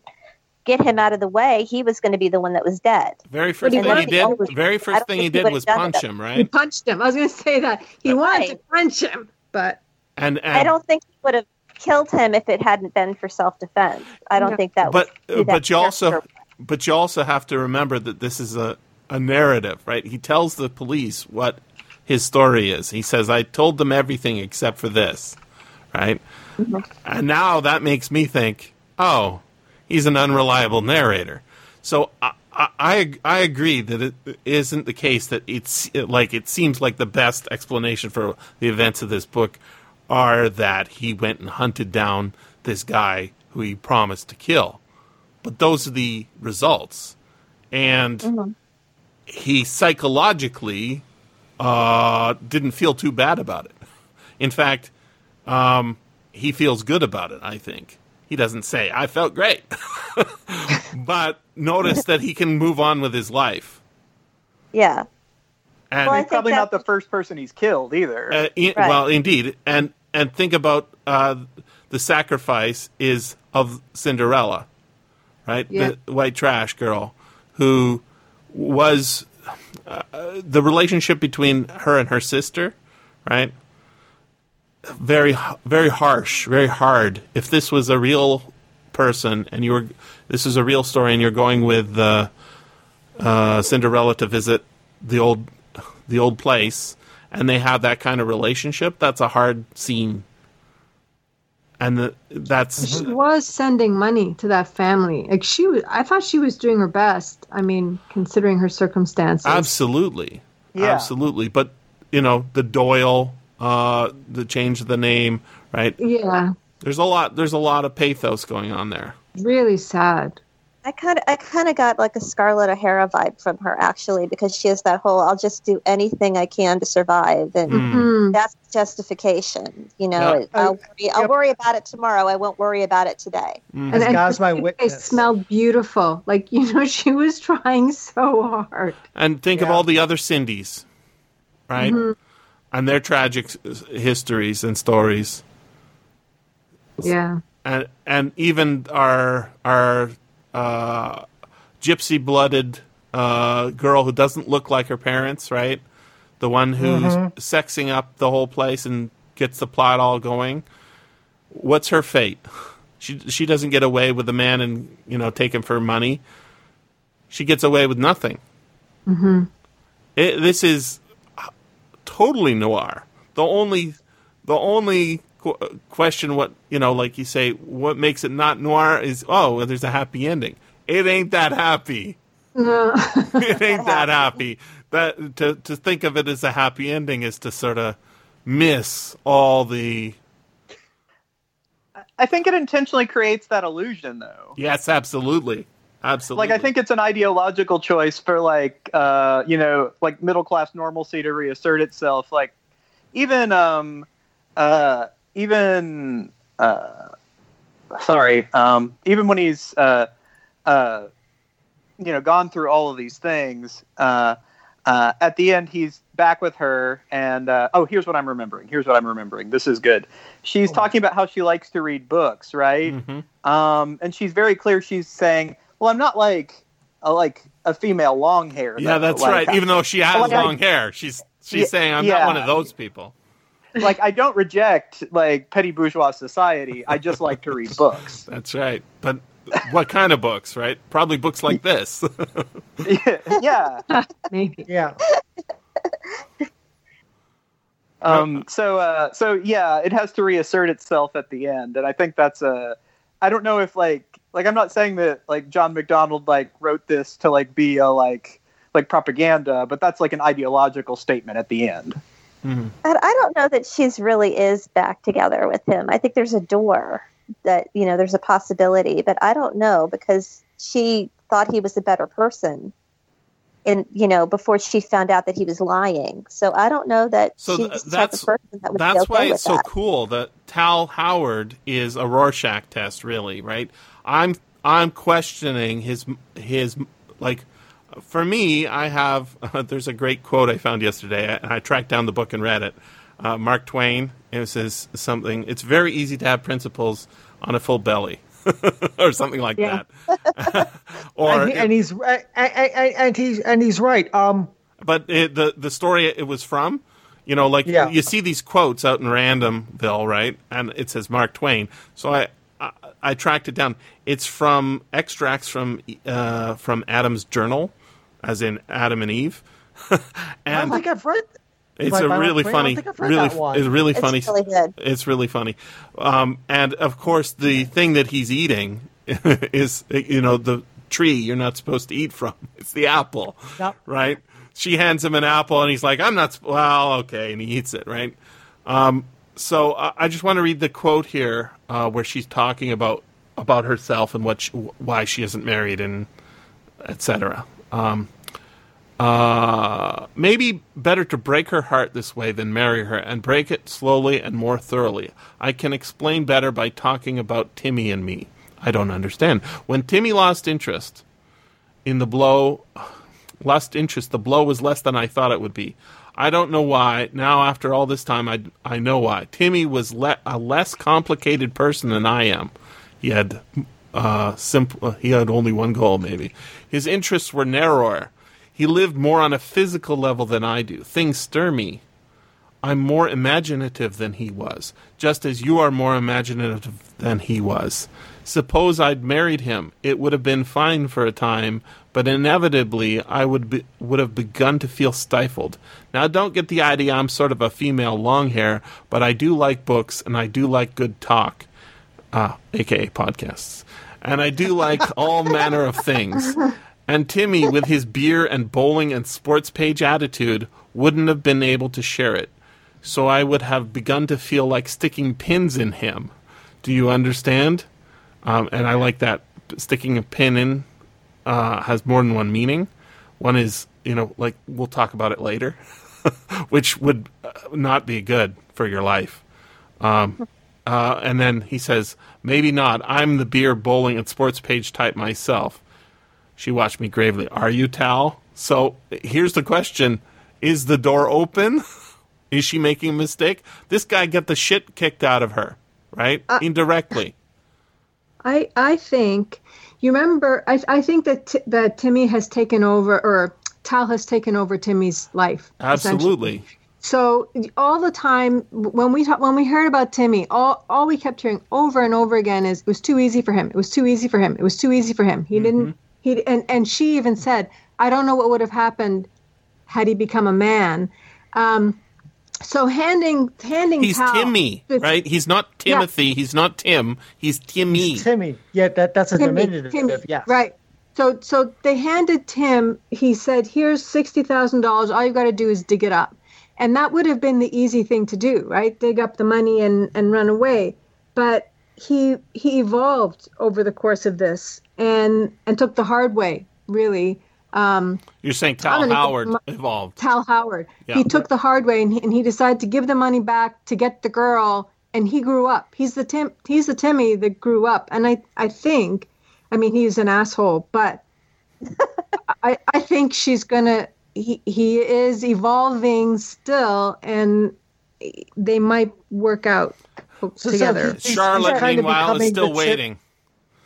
get him out of the way, he was going to be the one that was dead. Very first thing he did, very first thing he did was punch that. him, He right? punched him. I was going to say that. He wanted to punch him, but And, and I don't think he would have killed him if it hadn't been for self-defense. I don't No. think that. but would be that but you also character. but you also have to remember that this is a a narrative, right? He tells the police what his story is. He says, "I told them everything except for this," right? And now that makes me think, "Oh, he's an unreliable narrator." So I. I, I agree that it isn't the case that it's like it seems like the best explanation for the events of this book are that he went and hunted down this guy who he promised to kill but those are the results. And he psychologically uh, didn't feel too bad about it. In fact, um, he feels good about it, I think. He doesn't say, I felt great. but notice that he can move on with his life. yeah. And Well, He's probably that- not the first person he's killed either. Uh, in, Right. Well, indeed, and and think about uh, the sacrifice is of Cinderella, right? Yeah. The white trash girl who was uh, the relationship between her and her sister, right? Very very harsh, very hard. If this was a real person and you were this is a real story and you're going with uh, uh, Cinderella to visit the old the old place and they have that kind of relationship, that's a hard scene. And the, that's she was sending money to that family. Like she was, I thought she was doing her best. I mean, considering her circumstances. absolutely, Yeah. absolutely. But you know the Doyle, uh, the change of the name, right? Yeah, There's a lot. There's a lot of pathos going on there. really sad. I kind of I kind of got like a Scarlett O'Hara vibe from her actually because she has that whole I'll just do anything I can to survive and Mm. That's justification. You know, Yeah. I'll, worry, I'll Yep. worry about it tomorrow. I won't worry about it today. Mm. As and God's my they witness. smelled beautiful. Like you know, she was trying so hard. And think of all the other Cindy's, right? And their tragic s- histories and stories. Yeah. and and even our our uh, gypsy blooded uh, girl who doesn't look like her parents, right? The one who's sexing up the whole place and gets the plot all going. What's her fate? She she doesn't get away with the man and you know take him for money. She gets away with nothing. Mm-hmm. It, this is totally noir. The only the only qu- uh, question what you know like you say what makes it not noir is oh well, there's a happy ending it ain't that happy it ain't that happy that to to think of it as a happy ending is to sort of miss all the I think it intentionally creates that illusion, though. yes absolutely absolutely Like I think it's an ideological choice for like uh, you know like middle class normalcy to reassert itself. Like even um, uh, even uh, sorry um, even when he's uh, uh, you know gone through all of these things uh, uh, at the end he's back with her and uh, oh here's what I'm remembering here's what I'm remembering this is good she's talking about how she likes to read books right Mhm. um, and she's very clear. She's saying, "Well, I'm not like a, like a female long hair." yeah though. that's Like, right even though she has like I- long hair she's she's Yeah, saying i'm yeah. not one of those people like I don't reject like petty bourgeois society. I just like to read books. that's right but what kind of books right probably books like this yeah. Maybe. Yeah. Um, so uh, so yeah, it has to reassert itself at the end, and I think that's a. I don't know if like like I'm not saying that like John MacDonald like wrote this to like be a like like propaganda, but that's like an ideological statement at the end. Mm-hmm. I, I don't know that she's really is back together with him. I think there's a door that you know there's a possibility, but I don't know because she thought he was a better person. And you know, before she found out that he was lying, so I don't know that So she's th- the that's- of person that would be That's okay why with it's so that. cool that Tal Howard is a Rorschach test, really, right? I'm I'm questioning his his like for me. I have there's a great quote I found yesterday, and I tracked down the book and read it. Uh, Mark Twain. It says something. It's very easy to have principles on a full belly, or something like Yeah. that. or and, he- and he's and, and he's and he's right. Um, but it, the the story it was from, you know, like Yeah. you see these quotes out in Randomville, right? And it says Mark Twain. So I I, I tracked it down. It's from extracts from uh, from Adam's journal, as in Adam and Eve. I and don't think I've read. it's by a Mark really Twain. I funny, think I've read really, that one. it's really It's funny. really good. It's really funny. Um, and of course, the thing that he's eating is, you know, the tree you're not supposed to eat from. It's the apple, Yep. right? She hands him an apple, and he's like, "I'm not." Well, okay, and he eats it, right? Um, so uh, I just want to read the quote here, uh, where she's talking about about herself and what she, why she isn't married and etc. Um, uh, maybe better to break her heart this way than marry her, and break it slowly and more thoroughly. I can explain better by talking about Timmy and me. I don't understand. When Timmy lost interest in the blow, lost interest, the blow was less than I thought it would be. I don't know why. Now, after all this time, I, I know why. Timmy was le- a less complicated person than I am. He had uh, simple. He had only one goal, maybe. His interests were narrower. He lived more on a physical level than I do. Things stir me. I'm more imaginative than he was, just as you are more imaginative than he was. Suppose I'd married him, it would have been fine for a time, but inevitably I would be, would have begun to feel stifled. Now, don't get the idea I'm sort of a female long hair, but I do like books and I do like good talk, uh, aka podcasts, and I do like all manner of things. And Timmy, with his beer and bowling and sports page attitude, wouldn't have been able to share it. So I would have begun to feel like sticking pins in him. Do you understand? Um, and I like that sticking a pin in uh, has more than one meaning. One is, you know, like we'll talk about it later, which would uh, not be good for your life. Um, uh, and then he says, maybe not. I'm the beer, bowling, and sports page type myself. She watched me gravely. Are you, Tal? So here's the question Is the door open? Is she making a mistake? This guy got the shit kicked out of her, right? Indirectly. I I think you remember. I I think that T- that Timmy has taken over, or Tal has taken over Timmy's life. Absolutely. So all the time when we talk, when we heard about Timmy, all all we kept hearing over and over again is it was too easy for him. It was too easy for him. It was too easy for him. He didn't. He and and she even said, I don't know what would have happened had he become a man. Um, so handing handing He's Tal Timmy, this- right? He's not Timothy. He's not Tim. He's Timmy. Timmy. Yeah, that that's a Timmy, diminutive. Timmy, Yes. Right. So so they handed Tim. He said, "Here's sixty thousand dollars. All you got to do is dig it up," and that would have been the easy thing to do, right? Dig up the money and and run away. But he he evolved over the course of this and and took the hard way, really. Um, You're saying Tal gonna- Howard my- evolved. Tal Howard. Yeah. He took the hard way and he, and he decided to give the money back to get the girl and he grew up. He's the Tim he's the Timmy that grew up. And I I think I mean he's an asshole, but I I think she's going to he he is evolving still and they might work out So- so together. he- he's- Charlotte, he's meanwhile, is still the chip- waiting.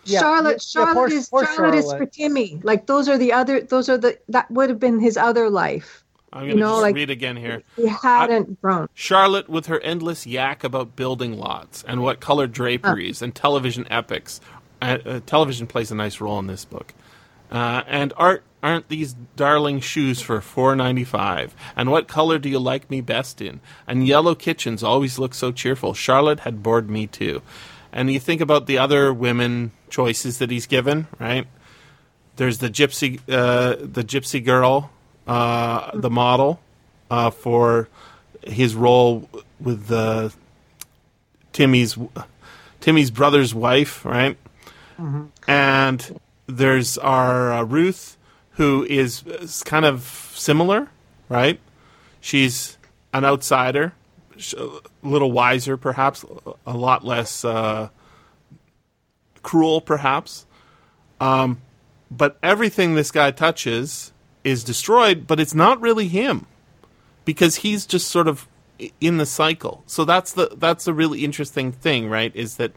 Yeah, Charlotte, yeah, yeah, Charlotte poor- is poor Charlotte, is for Timmy. Like those are the other, those are the that would have been his other life. I'm going to know, just like- read again here. He hadn't grown. Charlotte, with her endless yak about building lots and what color draperies and television epics, uh, uh, television plays a nice role in this book. Uh, and art, aren't these darling shoes for four ninety five? And what color do you like me best in? And yellow kitchens always look so cheerful. Charlotte had bored me too. And you think about the other women choices that he's given, right? There's the gypsy, uh, the gypsy girl, uh, the model uh, for his role with the Timmy's Timmy's brother's wife, right? And there's our uh, Ruth, who is, is kind of similar, right? She's an outsider, a little wiser, perhaps, a lot less uh, cruel, perhaps. Um, but everything this guy touches is destroyed, but it's not really him because he's just sort of in the cycle. So that's the that's the really interesting thing, right? Is that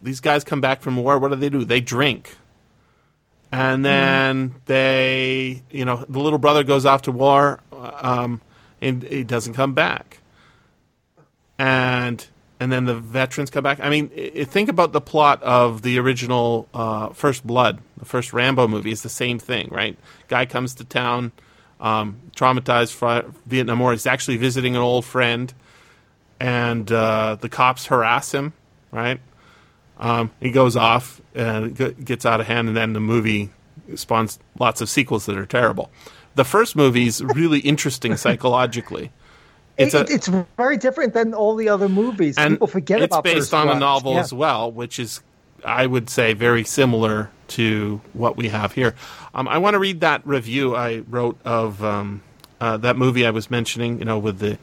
these guys come back from war. What do they do? They drink, and then they, you know, the little brother goes off to war, um, and he doesn't come back, and and then the veterans come back. I mean, i- i- think about the plot of the original uh, First Blood, the first Rambo movie. Is the same thing, right? Guy comes to town, um, traumatized from Vietnam War. He's actually visiting an old friend, and uh, the cops harass him. Right? Um, he goes off and gets out of hand, and then the movie spawns lots of sequels that are terrible. The first movie is really interesting psychologically. It's, It's a- it's very different than all the other movies. and People forget it's about It's based on a novel Yeah. as well, which is, I would say, very similar to what we have here. Um, I want to read that review I wrote of um, uh, that movie I was mentioning. You know, with the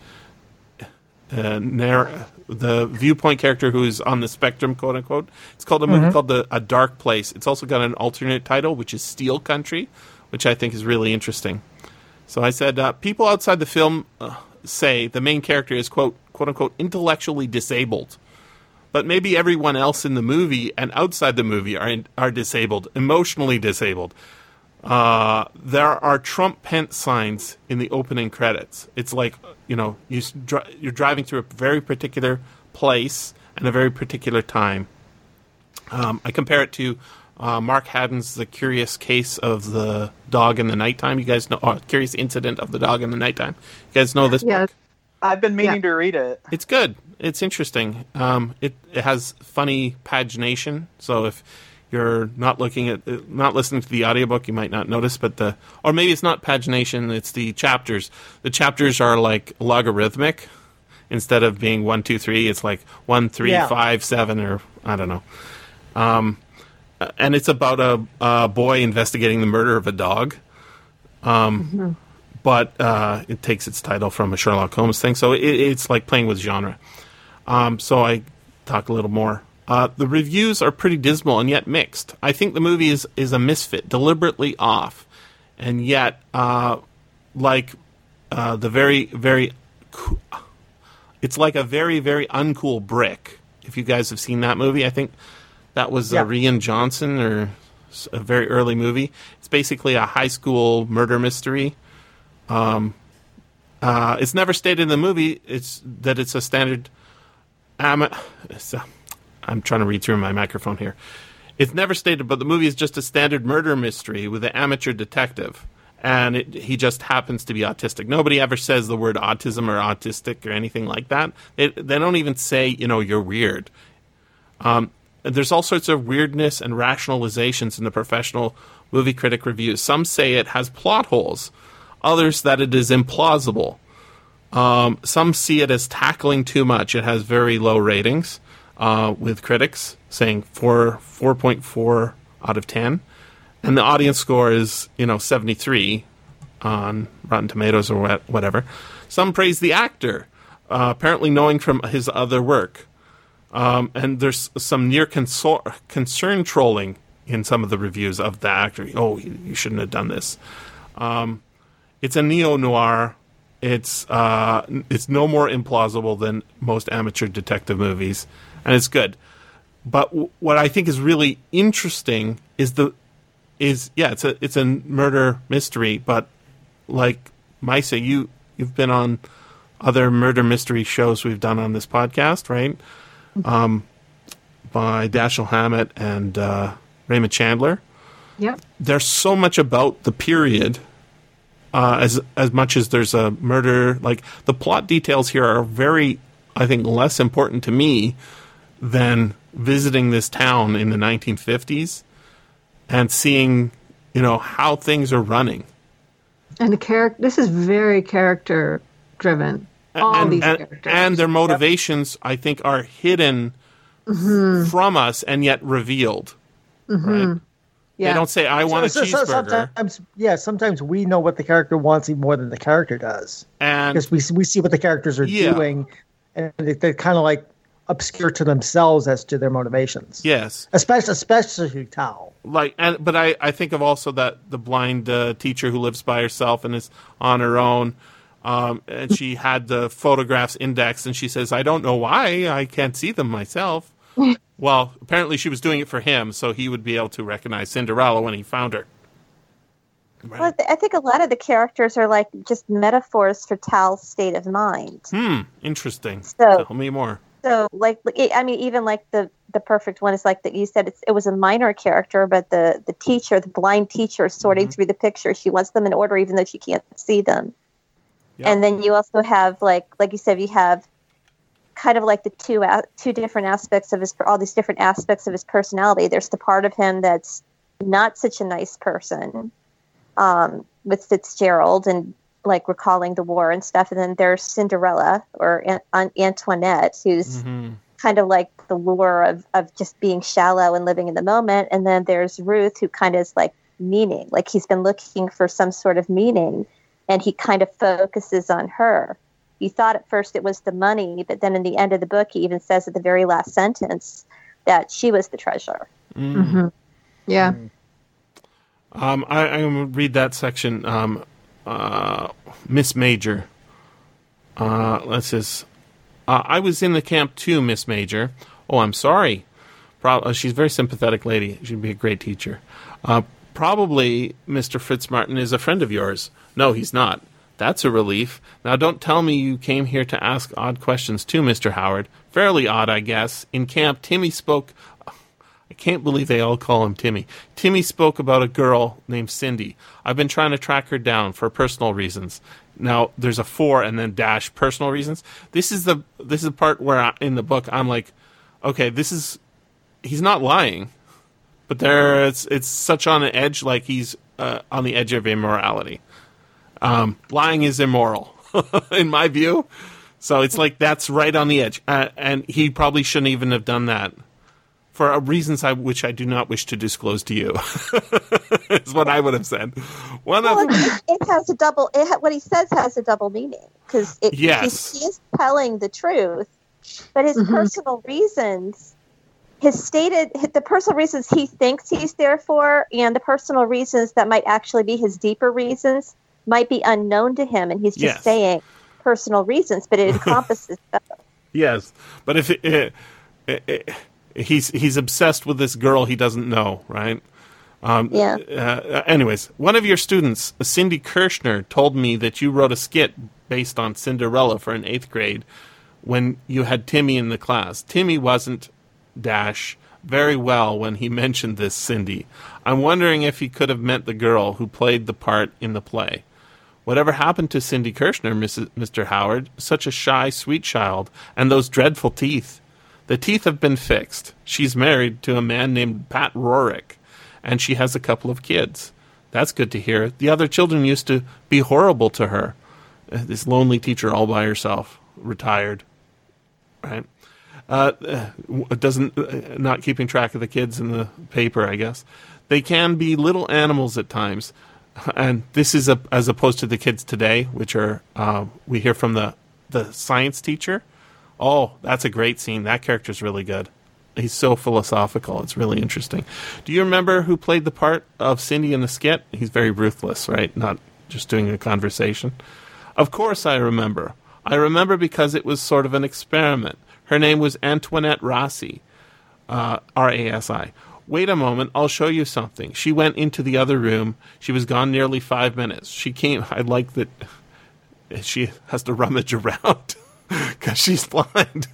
uh, narr- the viewpoint character who is on the spectrum, quote unquote. It's called a movie Mm-hmm. called the A Dark Place. It's also got an alternate title, which is Steel Country, which I think is really interesting. So I said, uh, people outside the film uh, say the main character is quote quote unquote intellectually disabled, but maybe everyone else in the movie and outside the movie are are disabled, emotionally disabled. Uh, there are Trump Pence signs in the opening credits. It's like you know you you're driving through a very particular place and a very particular time. Um, I compare it to uh, Mark Haddon's The Curious Case of the Dog in the Nighttime. You guys know, oh, Curious Incident of the Dog in the Nighttime. You guys know this Yeah. book? I've been meaning Yeah. to read it. It's good. It's interesting. Um, it, it has funny pagination. So if you're not looking at uh, not listening to the audiobook you might not notice but the or maybe it's not pagination it's the chapters the chapters are like logarithmic instead of being one two three it's like one three Yeah. five seven or i don't know um uh, and it's about a, a boy investigating the murder of a dog. Um but uh it takes its title from a sherlock holmes thing. So it, it's like playing with genre. Um so i talk a little more. Uh, the reviews are pretty dismal and yet mixed. I think the movie is, is a misfit, deliberately off, and yet, uh, like uh, the very very, it's like a very very uncool brick. If you guys have seen that movie, I think that was Yeah. uh, Rian Johnson or a very early movie. It's basically a high school murder mystery. Um, uh, it's never stated in the movie. It's that it's a standard. Ama- it's a, I'm trying to read through my microphone here. It's never stated, but the movie is just a standard murder mystery with an amateur detective, and it, he just happens to be autistic. Nobody ever says the word autism or autistic or anything like that. It, they don't even say, you know, you're weird. Um, there's all sorts of weirdness and rationalizations in the professional movie critic reviews. Some say it has plot holes, others that it is implausible. Um, some see it as tackling too much. It has very low ratings uh, with critics saying four four point four out of ten, and the audience score is you know seventy three on Rotten Tomatoes or whatever. Some praise the actor, uh, apparently knowing from his other work. Um, and there's some near consor- concern trolling in some of the reviews of the actor. Oh, you shouldn't have done this. Um, it's a neo noir. It's uh, it's no more implausible than most amateur detective movies, and it's good. But w- what I think is really interesting is the is yeah, it's a it's a murder mystery, but like Maissa, you you've been on other murder mystery shows we've done on this podcast, right? Um, by Dashiell Hammett and uh, Raymond Chandler Yep. there's so much about the period uh, as as much as there's a murder like the plot details here are very i think less important to me than visiting this town in the 1950s and seeing you know how things are running And the character. This is very character driven. All and, these and, characters. and their motivations i think are hidden from us and yet revealed right yeah. they don't say i want a So- so- so sometimes, yeah, sometimes we know what the character wants even more than the character does and because we we see what the characters are Yeah. doing, and they- they're kind of like obscure to themselves as to their motivations. yes especially especially Tal. like and but i i think of also that the blind uh, teacher who lives by herself and is on her own um and she had the photographs indexed and she says i don't know why i can't see them myself well apparently she was doing it for him so he would be able to recognize cinderella when he found her Well, I think a lot of the characters are like just metaphors for Tal's state of mind. hmm interesting So- tell me more So, like, I mean, even like the the perfect one is like that. You said it's, it was a minor character, but the the teacher, the blind teacher, sorting through the pictures. She wants them in order, even though she can't see them. And then you also have like like you said, you have kind of like the two two different aspects of his all these different aspects of his personality. There's the part of him that's not such a nice person, um, with Fitzgerald and like recalling the war and stuff. And then there's Cinderella or An- An- Antoinette, who's Mhm. kind of like the lure of, of just being shallow and living in the moment. And then there's Ruth, who kind of is like meaning, like he's been looking for some sort of meaning and he kind of focuses on her. You thought at first it was the money, but then in the end of the book, he even says at the very last sentence that she was the treasure. hmm Yeah. Um, I, I'm going to read that section. Um, uh, Miss Major. Uh, let's just. Uh, I was in the camp too, Miss Major. Oh, I'm sorry. Pro- uh, she's a very sympathetic lady. She'd be a great teacher. Uh, probably Mr. Fitzmartin is a friend of yours. No, he's not. That's a relief. Now, don't tell me you came here to ask odd questions too, Mr. Howard. Fairly odd, I guess. In camp, Timmy spoke. I can't believe they all call him Timmy. Timmy spoke about a girl named Cindy. I've been trying to track her down for personal reasons. Now there's a four and then dash personal reasons. This is the this is the part where I, in the book I'm like, okay, this is he's not lying, but there it's it's such on an edge, like he's uh, on the edge of immorality. Um, lying is immoral, in my view. So it's like that's right on the edge, uh, and he probably shouldn't even have done that for reasons I, which I do not wish to disclose to you. is what I would have said. One Well, of it, it has a double. It ha, what he says has a double meaning because Yes. he is telling the truth, but his Mhm. personal reasons, his stated the personal reasons he thinks he's there for, and the personal reasons that might actually be his deeper reasons might be unknown to him, and he's just Yes. saying personal reasons, but it encompasses. Yes, but if it, it, it, he's he's obsessed with this girl he doesn't know, right? Um, Yeah. Uh, anyways, one of your students, Cindy Kirshner, told me that you wrote a skit based on Cinderella for an eighth grade when you had Timmy in the class. Timmy wasn't dash very well when he mentioned this Cindy. I'm wondering if he could have meant the girl who played the part in the play. Whatever happened to Cindy Kirshner, Mrs. Mr. Howard? Such a shy, sweet child, and those dreadful teeth. The teeth have been fixed. She's married to a man named Pat Rorick, and she has a couple of kids. That's good to hear. The other children used to be horrible to her. Uh, This lonely teacher all by herself, retired. Right? Uh, uh, doesn't uh, not keeping track of the kids in the paper, I guess. They can be little animals at times, and this is a, as opposed to the kids today, which are uh, we hear from the the science teacher. Oh, that's a great scene. That character's really good. He's so philosophical. It's really interesting. Do you remember who played the part of Cindy in the skit? He's very ruthless, right? Not just doing a conversation. Of course, I remember. I remember because it was sort of an experiment. Her name was Antoinette Rossi, uh, R A S I. Wait a moment, I'll show you something. She went into the other room. She was gone nearly five minutes. She came. I like that she has to rummage around because she's blind.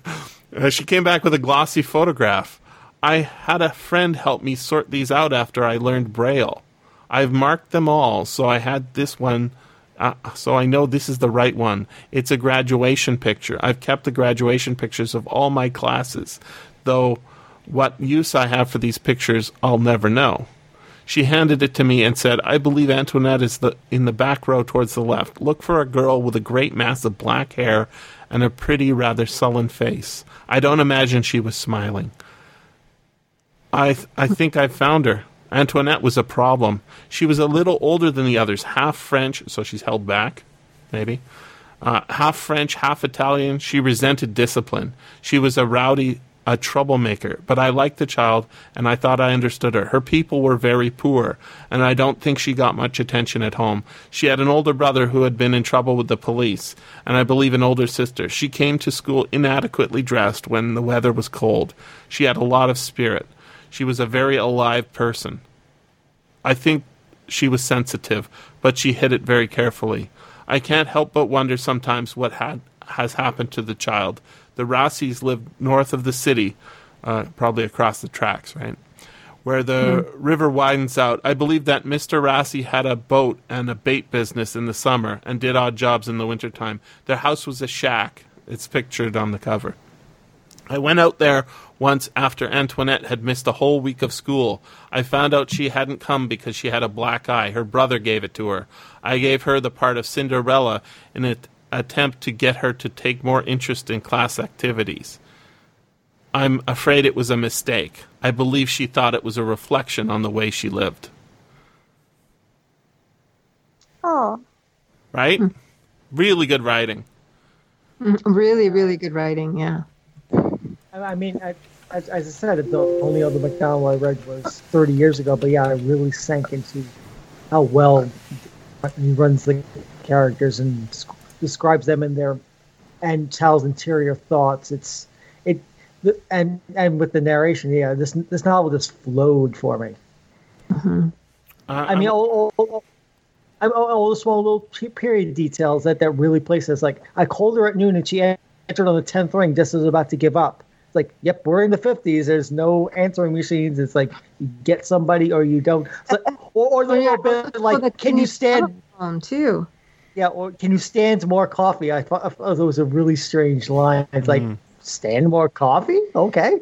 Uh, she came back with a glossy photograph. I had a friend help me sort these out after I learned Braille. I've marked them all, so I had this one. Uh, so I know this is the right one. It's a graduation picture. I've kept the graduation pictures of all my classes, though what use I have for these pictures, I'll never know. She handed it to me and said, I believe Antoinette is the, in the back row towards the left. Look for a girl with a great mass of black hair and a pretty, rather sullen face. I don't imagine she was smiling. I, th- I think I've found her. Antoinette was a problem. She was a little older than the others, half French, so she's held back, maybe. Uh, half French, half Italian. She resented discipline. She was a rowdy, a troublemaker. But I liked the child, and I thought I understood her. Her people were very poor, and I don't think she got much attention at home. She had an older brother who had been in trouble with the police, and I believe an older sister. She came to school inadequately dressed when the weather was cold. She had a lot of spirit. She was a very alive person. I think she was sensitive, but she hid it very carefully. I can't help but wonder sometimes what had has happened to the child. The Rossis lived north of the city, uh, probably across the tracks, right? Where the river widens out. I believe that Mr. Rossi had a boat and a bait business in the summer and did odd jobs in the wintertime. Their house was a shack. It's pictured on the cover. I went out there once after Antoinette had missed a whole week of school. I found out she hadn't come because she had a black eye. Her brother gave it to her. I gave her the part of Cinderella in an attempt to get her to take more interest in class activities. I'm afraid it was a mistake. I believe she thought it was a reflection on the way she lived. Oh, Right? Really good writing. Mm, Really, really good writing. Yeah. I I mean, I, as, as I said, the only other MacDonald I read was 30 years ago, but yeah, I really sank into how well he runs the characters and s- describes them in their and tells interior thoughts. It's it and and with the narration, yeah, this this novel just flowed for me. Uh, I mean, all, all, all, all, all the small little period details that that really place us. Like I called her at noon and she answered on the tenth ring, just as I was about to give up. It's like, yep, we're in the fifties. There's no answering machines. It's like you get somebody or you don't. Like- or, or the little bit like, can you stand? too? Yeah, or can you stand more coffee? I thought, I thought it was a really strange line. It's like stand more coffee. Okay.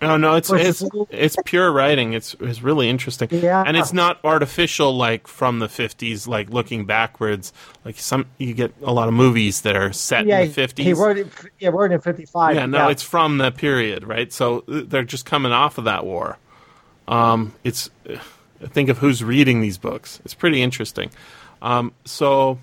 Oh no, it's it's, is a little- it's pure writing. It's it's really interesting. Yeah. And it's not artificial like from the 50s like looking backwards. Like some you get a lot of movies that are set yeah, in the 50s. he wrote it. Yeah, wrote it in '55. yeah, no, it's from the period, right? So they're just coming off of that war. Um, it's think of who's reading these books. It's pretty interesting. Um, so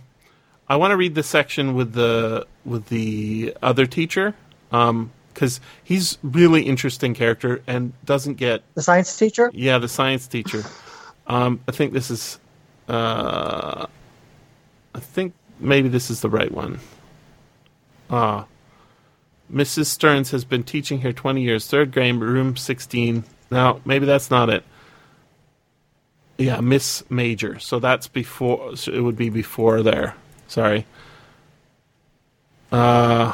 I want to read the section with the with the other teacher because he's really interesting character and doesn't get the science teacher. yeah the science teacher. Um, I think this is uh, I think maybe this is the right one. Ah. Mrs. Stearns has been teaching here 20 years, third grade, room 16. Now, maybe that's not it. Yeah, Miss Major. So that's before, so it would be before there. Sorry. Uh,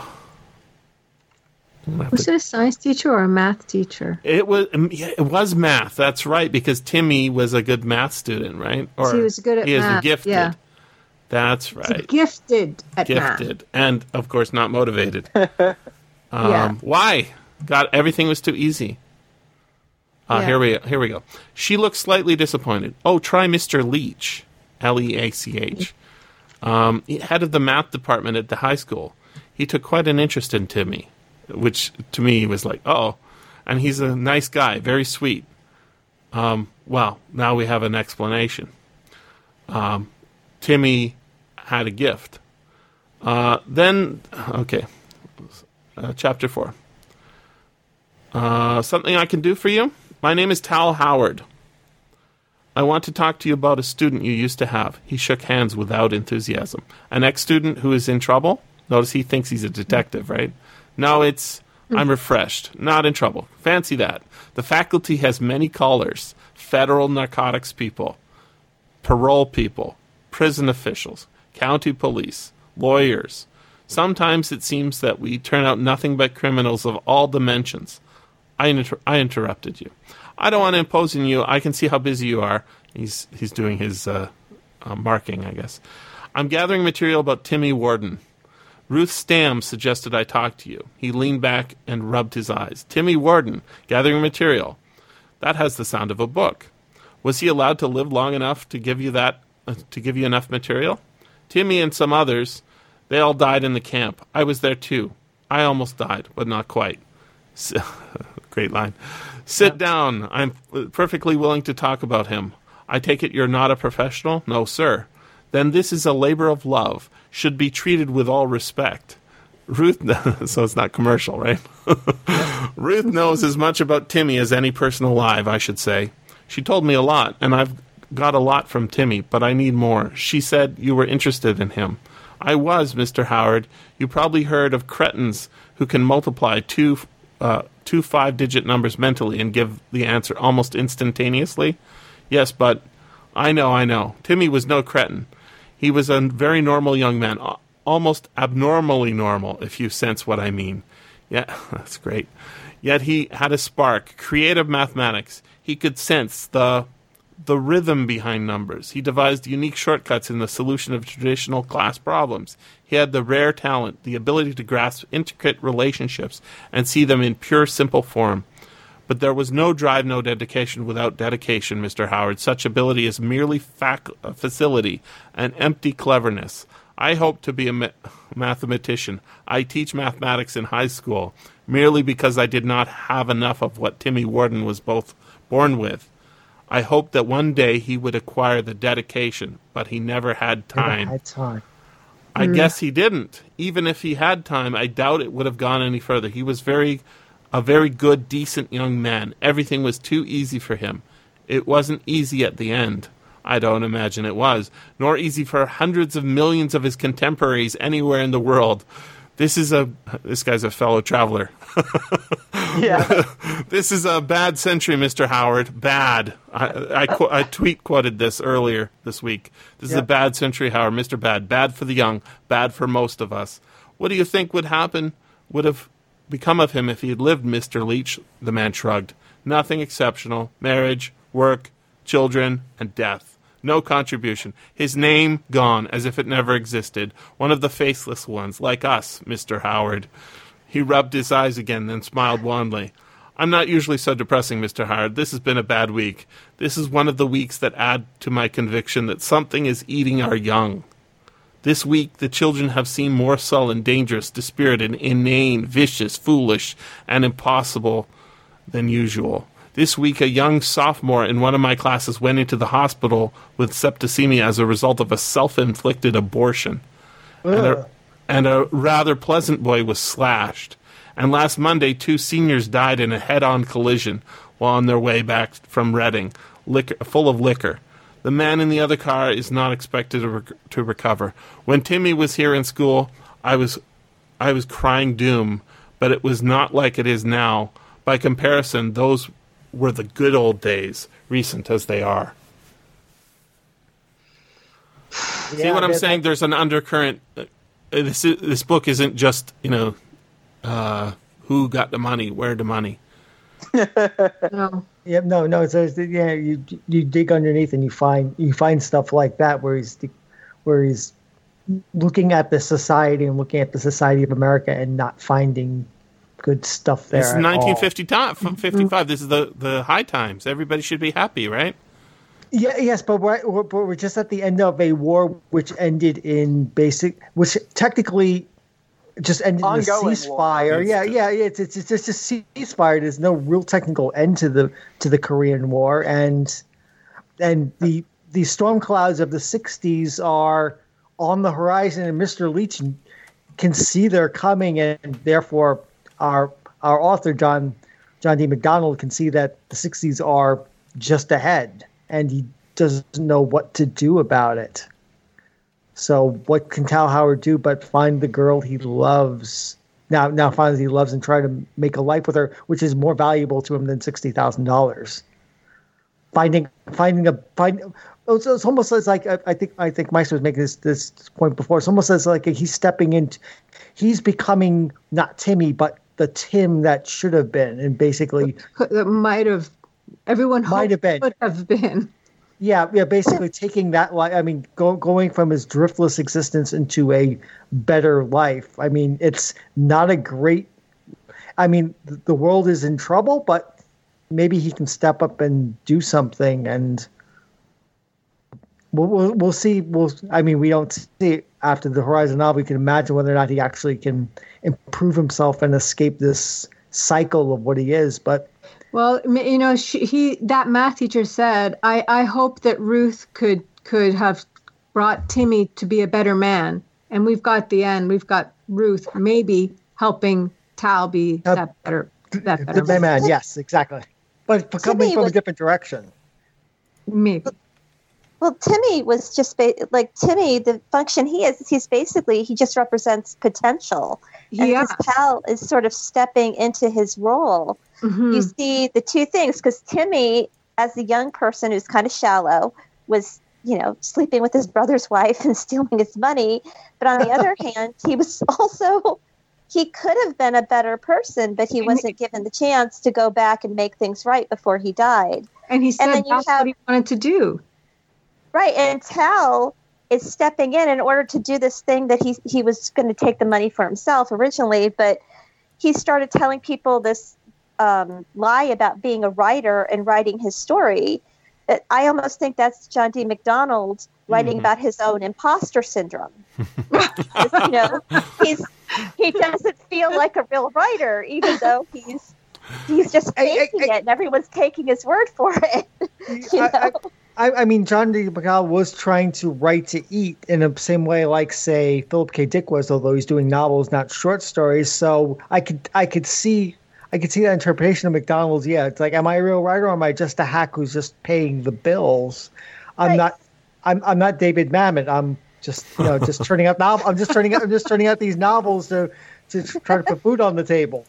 I'm gonna have Was to- it a science teacher or a math teacher? it was um, yeah, it was math. That's right because Timmy was a good math student, right? Or he was good at he is math, gifted. yeah. That's right. Gifted at math. Gifted and of course not motivated. um, Yeah. Why? God, everything was too easy. Uh, Yeah. Here we here we go. She looked slightly disappointed. Oh, try Mr. Leach, L E A C H, um, head of the math department at the high school. He took quite an interest in Timmy, which to me was like, oh, and he's a nice guy, very sweet. Um, well, now we have an explanation. Um, Timmy had a gift. Uh, then, okay, uh, chapter four. Uh, something I can do for you? My name is Tal Howard. I want to talk to you about a student you used to have. He shook hands without enthusiasm. An ex student who is in trouble? Notice he thinks he's a detective, right? No, it's I'm mm-hmm. refreshed, not in trouble. Fancy that. The faculty has many callers federal narcotics people, parole people, prison officials, county police, lawyers. Sometimes it seems that we turn out nothing but criminals of all dimensions. I, inter- I interrupted you. I don't want to impose on you. I can see how busy you are. He's he's doing his uh, uh, marking, I guess. I'm gathering material about Timmy Warden. Ruth Stam suggested I talk to you. He leaned back and rubbed his eyes. Timmy Warden, gathering material. That has the sound of a book. Was he allowed to live long enough to give you that uh, to give you enough material? Timmy and some others, they all died in the camp. I was there too. I almost died, but not quite. S- Great line. Sit down. I'm perfectly willing to talk about him. I take it you're not a professional? No, sir. Then this is a labor of love, should be treated with all respect. Ruth, so it's not commercial, right? Ruth knows as much about Timmy as any person alive, I should say. She told me a lot, and I've got a lot from Timmy, but I need more. She said you were interested in him. I was, Mr. Howard. You probably heard of cretins who can multiply two, uh, two five digit numbers mentally and give the answer almost instantaneously. Yes, but I know, I know. Timmy was no cretin. He was a very normal young man, almost abnormally normal, if you sense what I mean. Yeah, that's great. Yet he had a spark, creative mathematics. He could sense the the rhythm behind numbers. He devised unique shortcuts in the solution of traditional class problems. He had the rare talent, the ability to grasp intricate relationships and see them in pure, simple form. But there was no drive, no dedication without dedication, Mr. Howard. Such ability is merely fac- uh, facility and empty cleverness. I hope to be a ma- mathematician. I teach mathematics in high school merely because I did not have enough of what Timmy Warden was both born with. I hoped that one day he would acquire the dedication, but he never had Never time. had time. I mm. guess he didn't. Even if he had time, I doubt it would have gone any further. He was very a very good, decent young man. Everything was too easy for him. It wasn't easy at the end. I don't imagine it was, nor easy for hundreds of millions of his contemporaries anywhere in the world. This is a this guy's a fellow traveler. Yeah. This is a bad century, Mr. Howard. Bad. I, I, qu- I tweet quoted this earlier this week. This is a bad century, Howard. Mr. Bad. Bad for the young. Bad for most of us. What do you think would happen, would have become of him if he had lived, Mr. Leach? The man shrugged. Nothing exceptional. Marriage, work, children, and death. No contribution. His name gone, as if it never existed. One of the faceless ones, like us, Mr. Howard. He rubbed his eyes again, then smiled wanly. I'm not usually so depressing, Mr. Howard. This has been a bad week. This is one of the weeks that add to my conviction that something is eating our young. This week, the children have seemed more sullen, dangerous, dispirited, inane, vicious, foolish, and impossible than usual. This week, a young sophomore in one of my classes went into the hospital with septicemia as a result of a self inflicted abortion. And a, and a rather pleasant boy was slashed. And last Monday, two seniors died in a head on collision while on their way back from Reading, liquor, full of liquor. The man in the other car is not expected to, rec- to recover. When Timmy was here in school, I was, I was crying doom, but it was not like it is now. By comparison, those were the good old days, recent as they are. See what I'm saying? There's an undercurrent. Uh, this is, this book isn't just you know uh, who got the money, where the money. No. Yeah, no, no. It's, it's yeah. You you dig underneath and you find you find stuff like that where he's where he's looking at the society and looking at the society of America and not finding good stuff there. This is at all. 1955. Mm-hmm. 55. This is the the high times. Everybody should be happy, right? Yeah, yes, but we're, we're but we're just at the end of a war which ended in basic, which technically just ended in a ceasefire. Yeah, yeah, yeah. It's, it's it's just a ceasefire. There's no real technical end to the to the Korean War, and and the the storm clouds of the '60s are on the horizon, and Mr. Leach can see they're coming, and therefore our our author John John D. MacDonald can see that the '60s are just ahead, and he doesn't know what to do about it. So what can Tal Howard do but find the girl he loves? Now, now finds he loves and try to make a life with her, which is more valuable to him than sixty thousand dollars. Finding, finding a find. Oh, it's, it's almost as like I, I think I think Maissa was making this this point before. It's almost as like he's stepping into, he's becoming not Timmy, but the Tim that should have been, and basically That might have everyone Might have been. could have been. Yeah, yeah, basically taking that life. I mean, go, going from his driftless existence into a better life. I mean, it's not a great. I mean, the world is in trouble, but maybe he can step up and do something, and we'll we'll, we'll see. We'll. I mean, we don't see it after the Horizon novel. We can imagine whether or not he actually can improve himself and escape this cycle of what he is. But Well, you know, she, he that math teacher said, "I I hope that Ruth could could have brought Timmy to be a better man." And we've got the end. We've got Ruth maybe helping Tal be Uh, that better that better man. man, yes, exactly. But coming Timmy from a different direction. Maybe. Well, Timmy was just ba- like Timmy. The function he is, he's basically he just represents potential, and Yeah. his pal is sort of stepping into his role. Mhm. You see the two things because Timmy, as a young person who's kind of shallow, was you know sleeping with his brother's wife and stealing his money. But on the other hand, he was also he could have been a better person, but he wasn't given the chance to go back and make things right before he died. And he said then you that's have- what he wanted to do. Right, and Tal is stepping in in order to do this thing that he he was going to take the money for himself originally, but he started telling people this um, lie about being a writer and writing his story. That I almost think that's John D. MacDonald writing Mhm. about his own imposter syndrome. you know, he's he doesn't feel like a real writer, even though he's he's just I- I- faking it, and everyone's taking his word for it. you I- I- know? I, I mean, John D. McCall was trying to write to eat in the same way, like say Philip K. Dick was, although he's doing novels, not short stories. So I could, I could see, I could see that interpretation of MacDonald's. Yeah, it's like, am I a real writer or am I just a hack who's just paying the bills? I'm Right. not, I'm, I'm not David Mamet. I'm just, you know, just turning out novel. I'm just turning out, I'm just turning out these novels to, to try to put food on the table.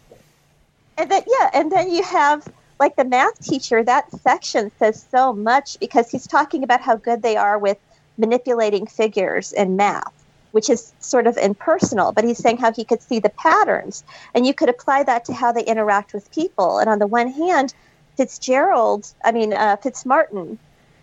And then yeah, and then you have like the math teacher. That section says so much because he's talking about how good they are with manipulating figures in math, which is sort of impersonal. But he's saying how he could see the patterns, and you could apply that to how they interact with people. And on the one hand, Fitzgerald, I mean uh, Fitzmartin,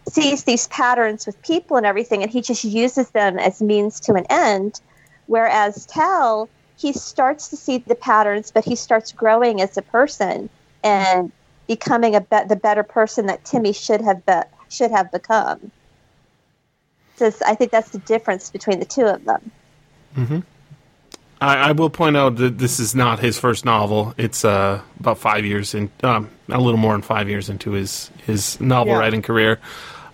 sees these patterns with people and everything, and he just uses them as means to an end. Whereas Tal, he starts to see the patterns, but he starts growing as a person and becoming a be- the better person that Timmy should have be- should have become. So I think that's the difference between the two of them. Mm-hmm. I, I will point out that this is not his first novel. It's uh, about five years in, um, a little more than five years into his his novel Yeah. writing career.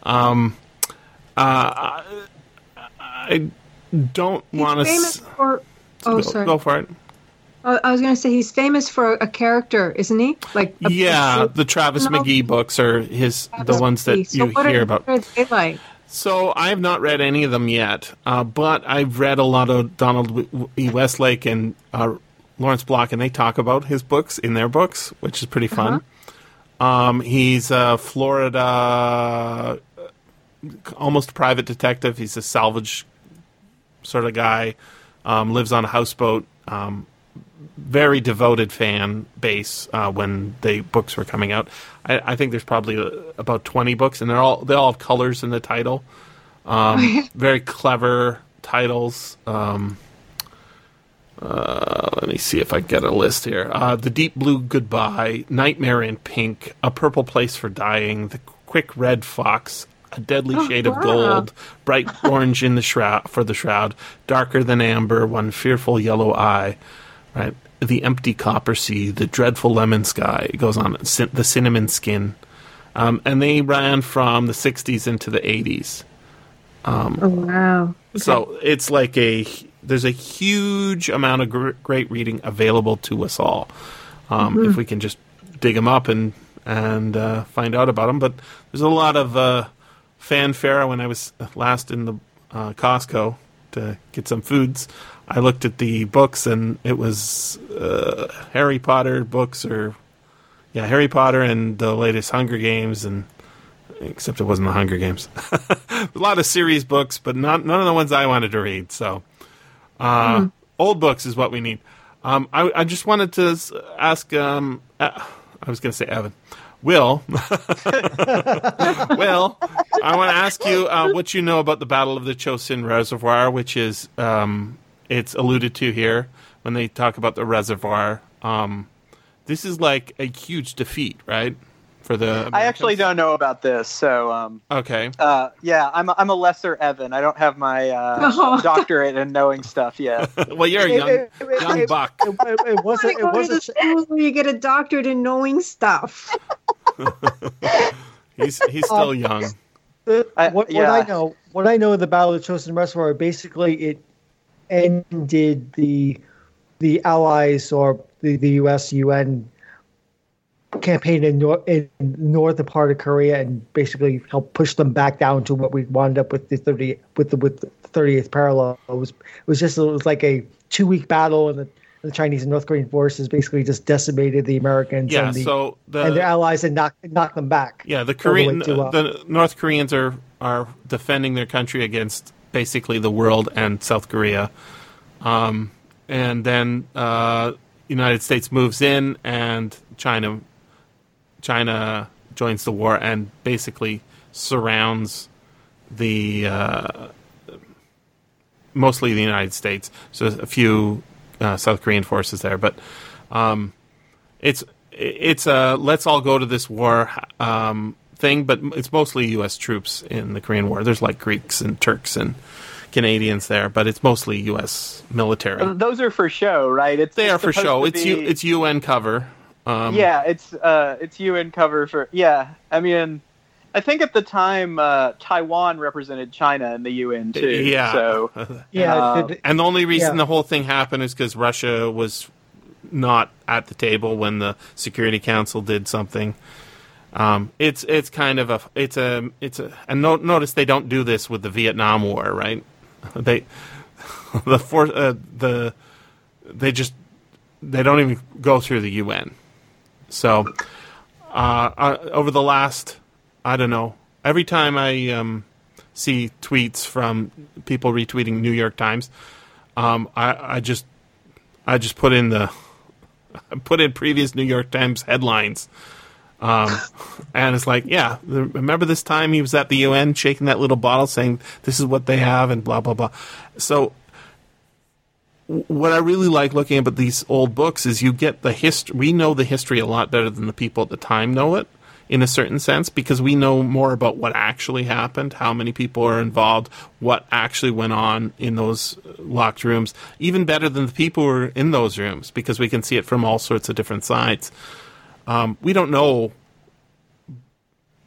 Um, uh, I don't want to. famous for. Oh, go, sorry. Go for it. I was going to say he's famous for a character, isn't he? Like yeah, the Travis No. McGee books are his the ones that So you hear are, about. Are like? So I have not read any of them yet, uh, but I've read a lot of Donald E. Westlake and uh, Lawrence Block, and they talk about his books in their books, which is pretty fun. Um, he's a Florida, almost private detective. He's a salvage sort of guy. Um, lives on a houseboat. Um, very devoted fan base uh, when the books were coming out. I, I think there's probably uh, about 20 books, and they're all they all have colors in the title. Um, very clever titles. Um, uh, let me see if I get a list here. Uh, the Deep Blue Goodbye, Nightmare in Pink, A Purple Place for Dying, The Quick Red Fox, A Deadly Oh, Shade of. Gold, Bright Orange in the Shroud for the Shroud, Darker Than Amber, One Fearful Yellow Eye, right? The Empty Copper Sea, The Dreadful Lemon Sky. It goes on. The Cinnamon Skin. Um, and they ran from the 60s into the 80s. Oh wow! So it's like a there's a huge amount of gr- great reading available to us all um, if we can just dig them up and and uh, find out about them. But there's a lot of uh, fanfare when I was last in the uh, Costco to get some foods. I looked at the books and it was uh, Harry Potter books or yeah Harry Potter and the latest Hunger Games and except it wasn't the Hunger Games. a lot of series books, but not none of the ones I wanted to read. So, uh, old books is what we need. Um, I, I just wanted to ask. Um, uh, I was going to say Evan. Will, Will, I want to ask you uh, what you know about the Battle of the Chosin Reservoir, which is um, it's alluded to here when they talk about the reservoir. Um, this is like a huge defeat, right? For the I actually don't know about this, so um, Okay. uh, yeah, I'm a, I'm a lesser Evan. I don't have my uh, Oh. doctorate in knowing stuff yet. Well, you're a young, it- it- young it- buck. It, it, it wasn't. It wasn't. the school where you get a doctorate in knowing stuff. He's he's still Um, young. The- I- what, what. I know, what I know of the Battle of the Chosin Reservoir, basically it ended the the Allies or the, the U.S. UN campaign in, nor- in northern part of Korea and basically helped push them back down to what we wound up with the thirty with the with the thirtieth parallel. It was it was just it was like a two week battle and the, the Chinese and North Korean forces basically just decimated the Americans Yeah. and, the, So and their allies and knocked knocked them back. yeah the all the Korean uh, the North Koreans are are defending their country against basically the world and South Korea, um, and then uh, United States moves in and China China joins the war and basically surrounds the uh, mostly the United States. So a few uh, South Korean forces there, but um, it's it's a let's all go to this war. Um, thing. But it's mostly U.S. troops in the Korean War. There's like Greeks and Turks and Canadians there, but it's mostly U.S. military. Those are for show, right? It's They it's are for show. It's be- U, it's UN cover. Um, yeah, it's uh, it's UN cover for yeah. I mean, I think at the time uh, Taiwan represented China in the UN too. Yeah. So Yeah, Uh, And the only reason Yeah. the whole thing happened is because Russia was not at the table when the Security Council did something. Um, it's it's kind of a it's a it's a and no, notice they don't do this with the Vietnam War, right? They the for uh, the they just they don't even go through the UN. So uh, uh, over the last I don't know every time I um, see tweets from people retweeting New York Times, um, I, I just I just put in the I put in previous New York Times headlines. Um, and it's like, yeah, remember this time he was at the UN shaking that little bottle saying this is what they have and blah blah blah. So what I really like looking at these old books is you get the history. We know the history a lot better than the people at the time know it, in a certain sense, because we know more about what actually happened, how many people are involved, what actually went on in those locked rooms, even better than the people who were in those rooms, because we can see it from all sorts of different sides. Um, we don't know,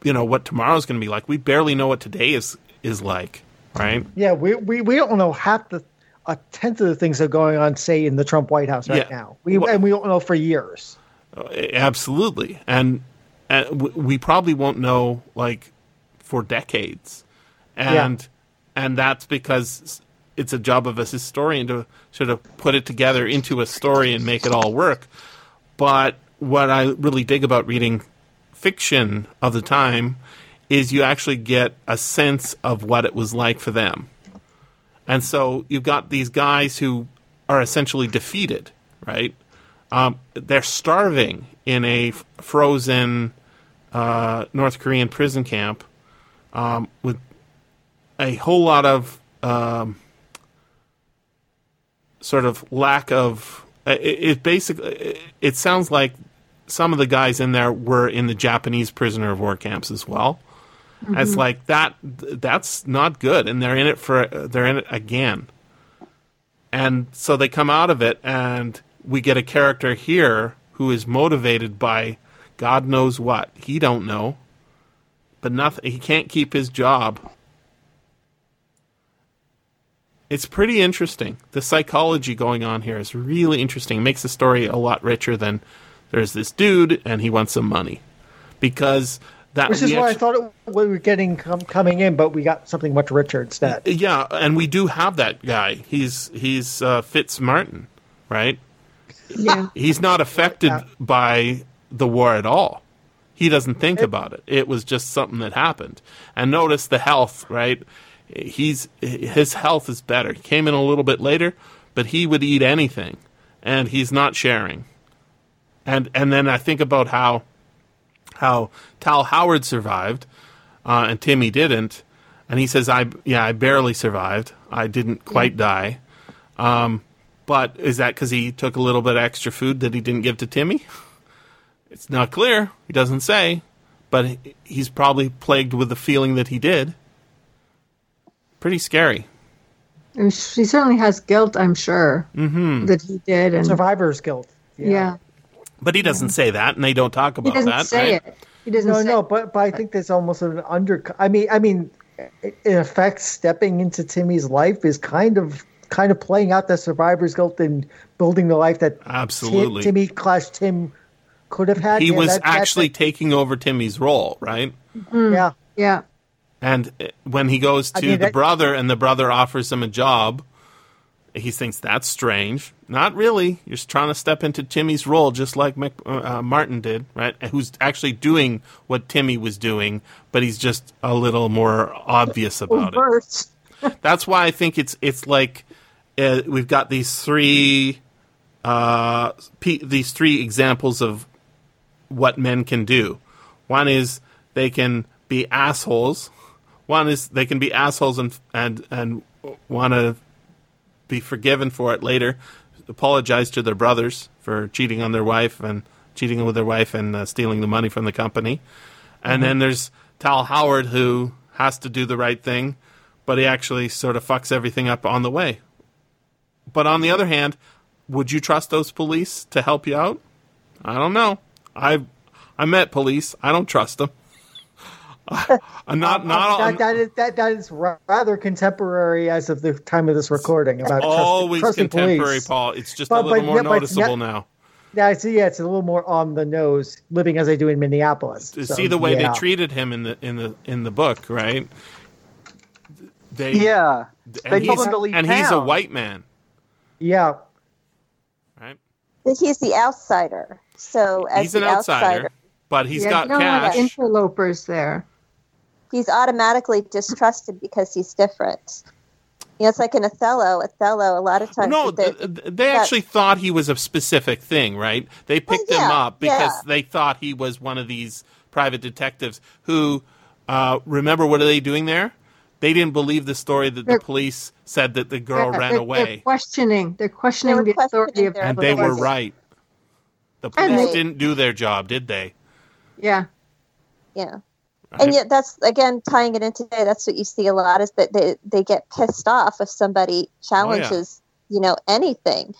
you know, what tomorrow's going to be like. We barely know what today is is like, right? Yeah, we, we, we don't know half the a tenth of the things that are going on, say, in the Trump White House right Yeah. now. We Well- and we don't know for years. Absolutely, and, and we probably won't know like for decades, and and that's because it's a job of a historian to sort of put it together into a story and make it all work. But what I really dig about reading fiction of the time is you actually get a sense of what it was like for them. And so you've got these guys who are essentially defeated, right? Um, they're starving in a f- frozen uh, North Korean prison camp um, with a whole lot of um, sort of lack of. It, it basically it, it sounds like some of the guys in there were in the Japanese prisoner of war camps as well. It's mm-hmm. like that. That's not good, and they're in it for. They're in it again, and so they come out of it, and we get a character here who is motivated by God knows what he don't know, but nothing. He can't keep his job. It's pretty interesting. The psychology going on here is really interesting. It makes the story a lot richer than there's this dude and he wants some money because that Which is we why I thought it, we were getting com- coming in, but we got something much richer instead. Yeah, and we do have that guy. He's he's uh, Fitzmartin, right? Yeah. He's not affected Yeah. by the war at all. He doesn't think about it. It was just something that happened. And notice the health, right? He's his health is better. He came in a little bit later, but he would eat anything, and he's not sharing. And and then I think about how how Tal Howard survived, uh, and Timmy didn't. And he says, "I yeah, I barely survived. I didn't quite die." Um, but is that because he took a little bit extra food that he didn't give to Timmy? It's not clear. He doesn't say, but he's probably plagued with the feeling that he did. Pretty scary. And she certainly has guilt, I'm sure, mm-hmm. that he did. And Survivor's guilt. yeah. But he doesn't say that, and they don't talk about that. He doesn't that. say right? it. He doesn't No, say no, it. but but I think there's almost an under. I mean, I mean, it, it affects stepping into Timmy's life is kind of kind of playing out the survivor's guilt and building the life that Ti- Absolutely. Timmy slash Tim could have had. He Yeah, was that- actually it. taking over Timmy's role, right? yeah. Yeah. And uh, when he goes to I mean, the that- brother and the brother offers him a job, he thinks that's strange. Not really. You're just trying to step into Timmy's role, just like Mc, uh, Martin did, right? Who's actually doing what Timmy was doing, but he's just a little more obvious about it. That's why I think it's it's like uh, we've got these three uh, p- these three examples of what men can do. One is they can be assholes. One is they can be assholes and and and want to be forgiven for it later. Apologize to their brothers for cheating on their wife and cheating with their wife and uh, stealing the money from the company. And then there's Tal Howard who has to do the right thing, but he actually sort of fucks everything up on the way. But on the other hand, would you trust those police to help you out? I don't know. I I met police. I don't trust them. I'm not not that, that is that that is rather contemporary as of the time of this recording about trust- always trusting contemporary, police. Paul. It's just But- a little but- more yeah, noticeable not- now. Yeah, I see. Yeah, it's a little more on the nose, living as I do in Minneapolis. To So, see the way yeah. they treated him in the in the in the book, right? They Yeah. and They told he's, him to leave and he's a white man, Yeah, right? But he's the outsider. So as He's an the outsider, but he's yeah, got you don't cash. interlopers there. He's automatically distrusted because he's different. You know, it's like in Othello. Othello, a lot of times. No, the- th- th- they that- actually thought he was a specific thing, right? They picked him yeah, up because yeah. they thought he was one of these private detectives who, uh, remember what are they doing there? they didn't believe the story that the They're- police said that the girl They're- ran they're- away, They're questioning. They're questioning They were the authority of their and they were right. The police they- didn't do their job, did they? Yeah. Yeah. Right? And yet, that's again tying it in today. That's what you see a lot is that they they get pissed off if somebody oh, challenges, you know, anything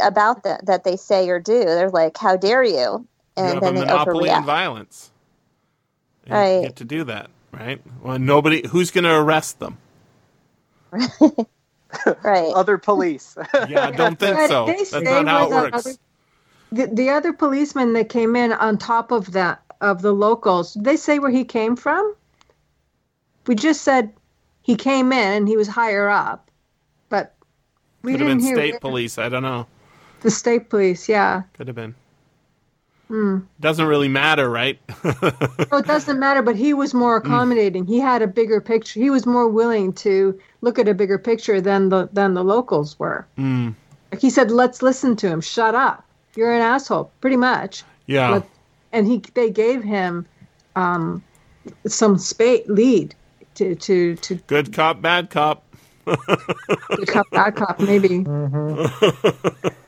about that that they say or do. They're like, "How dare you?" you And have a then they monopoly in overreact. violence. You Right. get to do that, right? Well, nobody. Who's going to arrest them? Right. Other police. Yeah, I don't think But so. That's not how it was a- works. The, the other policeman that came in on top of that of the locals, did they say where he came from? We just said he came in and he was higher up, but we Could have didn't been hear state where- police. I don't know. the state police. Yeah, Could have been. Hmm. Doesn't really matter, right? no, it doesn't matter. But he was more Hmm. accommodating. He had a bigger picture. He was more willing to look at a bigger picture than the than the locals were. Mm, Like he said, "Let's listen to him. Shut up. You're an asshole." Pretty much. yeah. Let- and he they gave him um, some spa- lead to to to Good cop, bad cop. good cop bad cop maybe.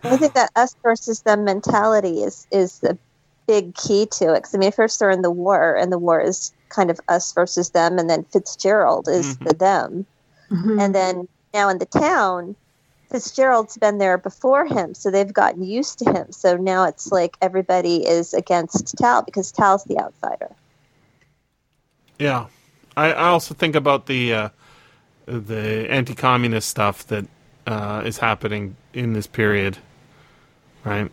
I think that us versus them mentality is is the big key to it. Because I mean, first they're in the war, and the war is kind of us versus them, and then Fitzgerald is Mhm. the them, Mhm. and then now in the town, Fitzgerald's been there before him, so they've gotten used to him. So now it's like everybody is against Tal because Tal's the outsider. Yeah, I, I also think about the uh, the anti-communist stuff that uh, is happening in this period, right?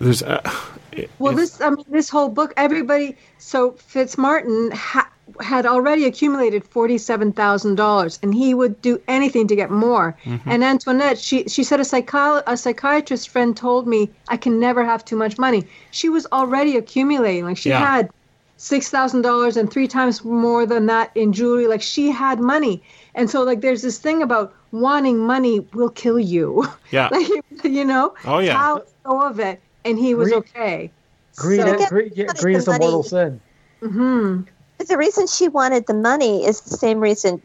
There's uh, it- Well, this I mean this whole book. Everybody. So Fitzmartin ha- had already accumulated forty seven thousand dollars, and he would do anything to get more. Mm-hmm. And Antoinette, she she said a psycho- a psychiatrist friend told me I can never have too much money. She was already accumulating. Like she Yeah. had six thousand dollars and three times more than that in jewelry. Like she had money, and so like there's this thing about wanting money will kill you. yeah, like you know. Oh, yeah. Tal let go of it, and he was Greed- okay. Greed, So- is, greed, yeah, greed is a mortal sin. hmm But the reason she wanted the money is the same reason,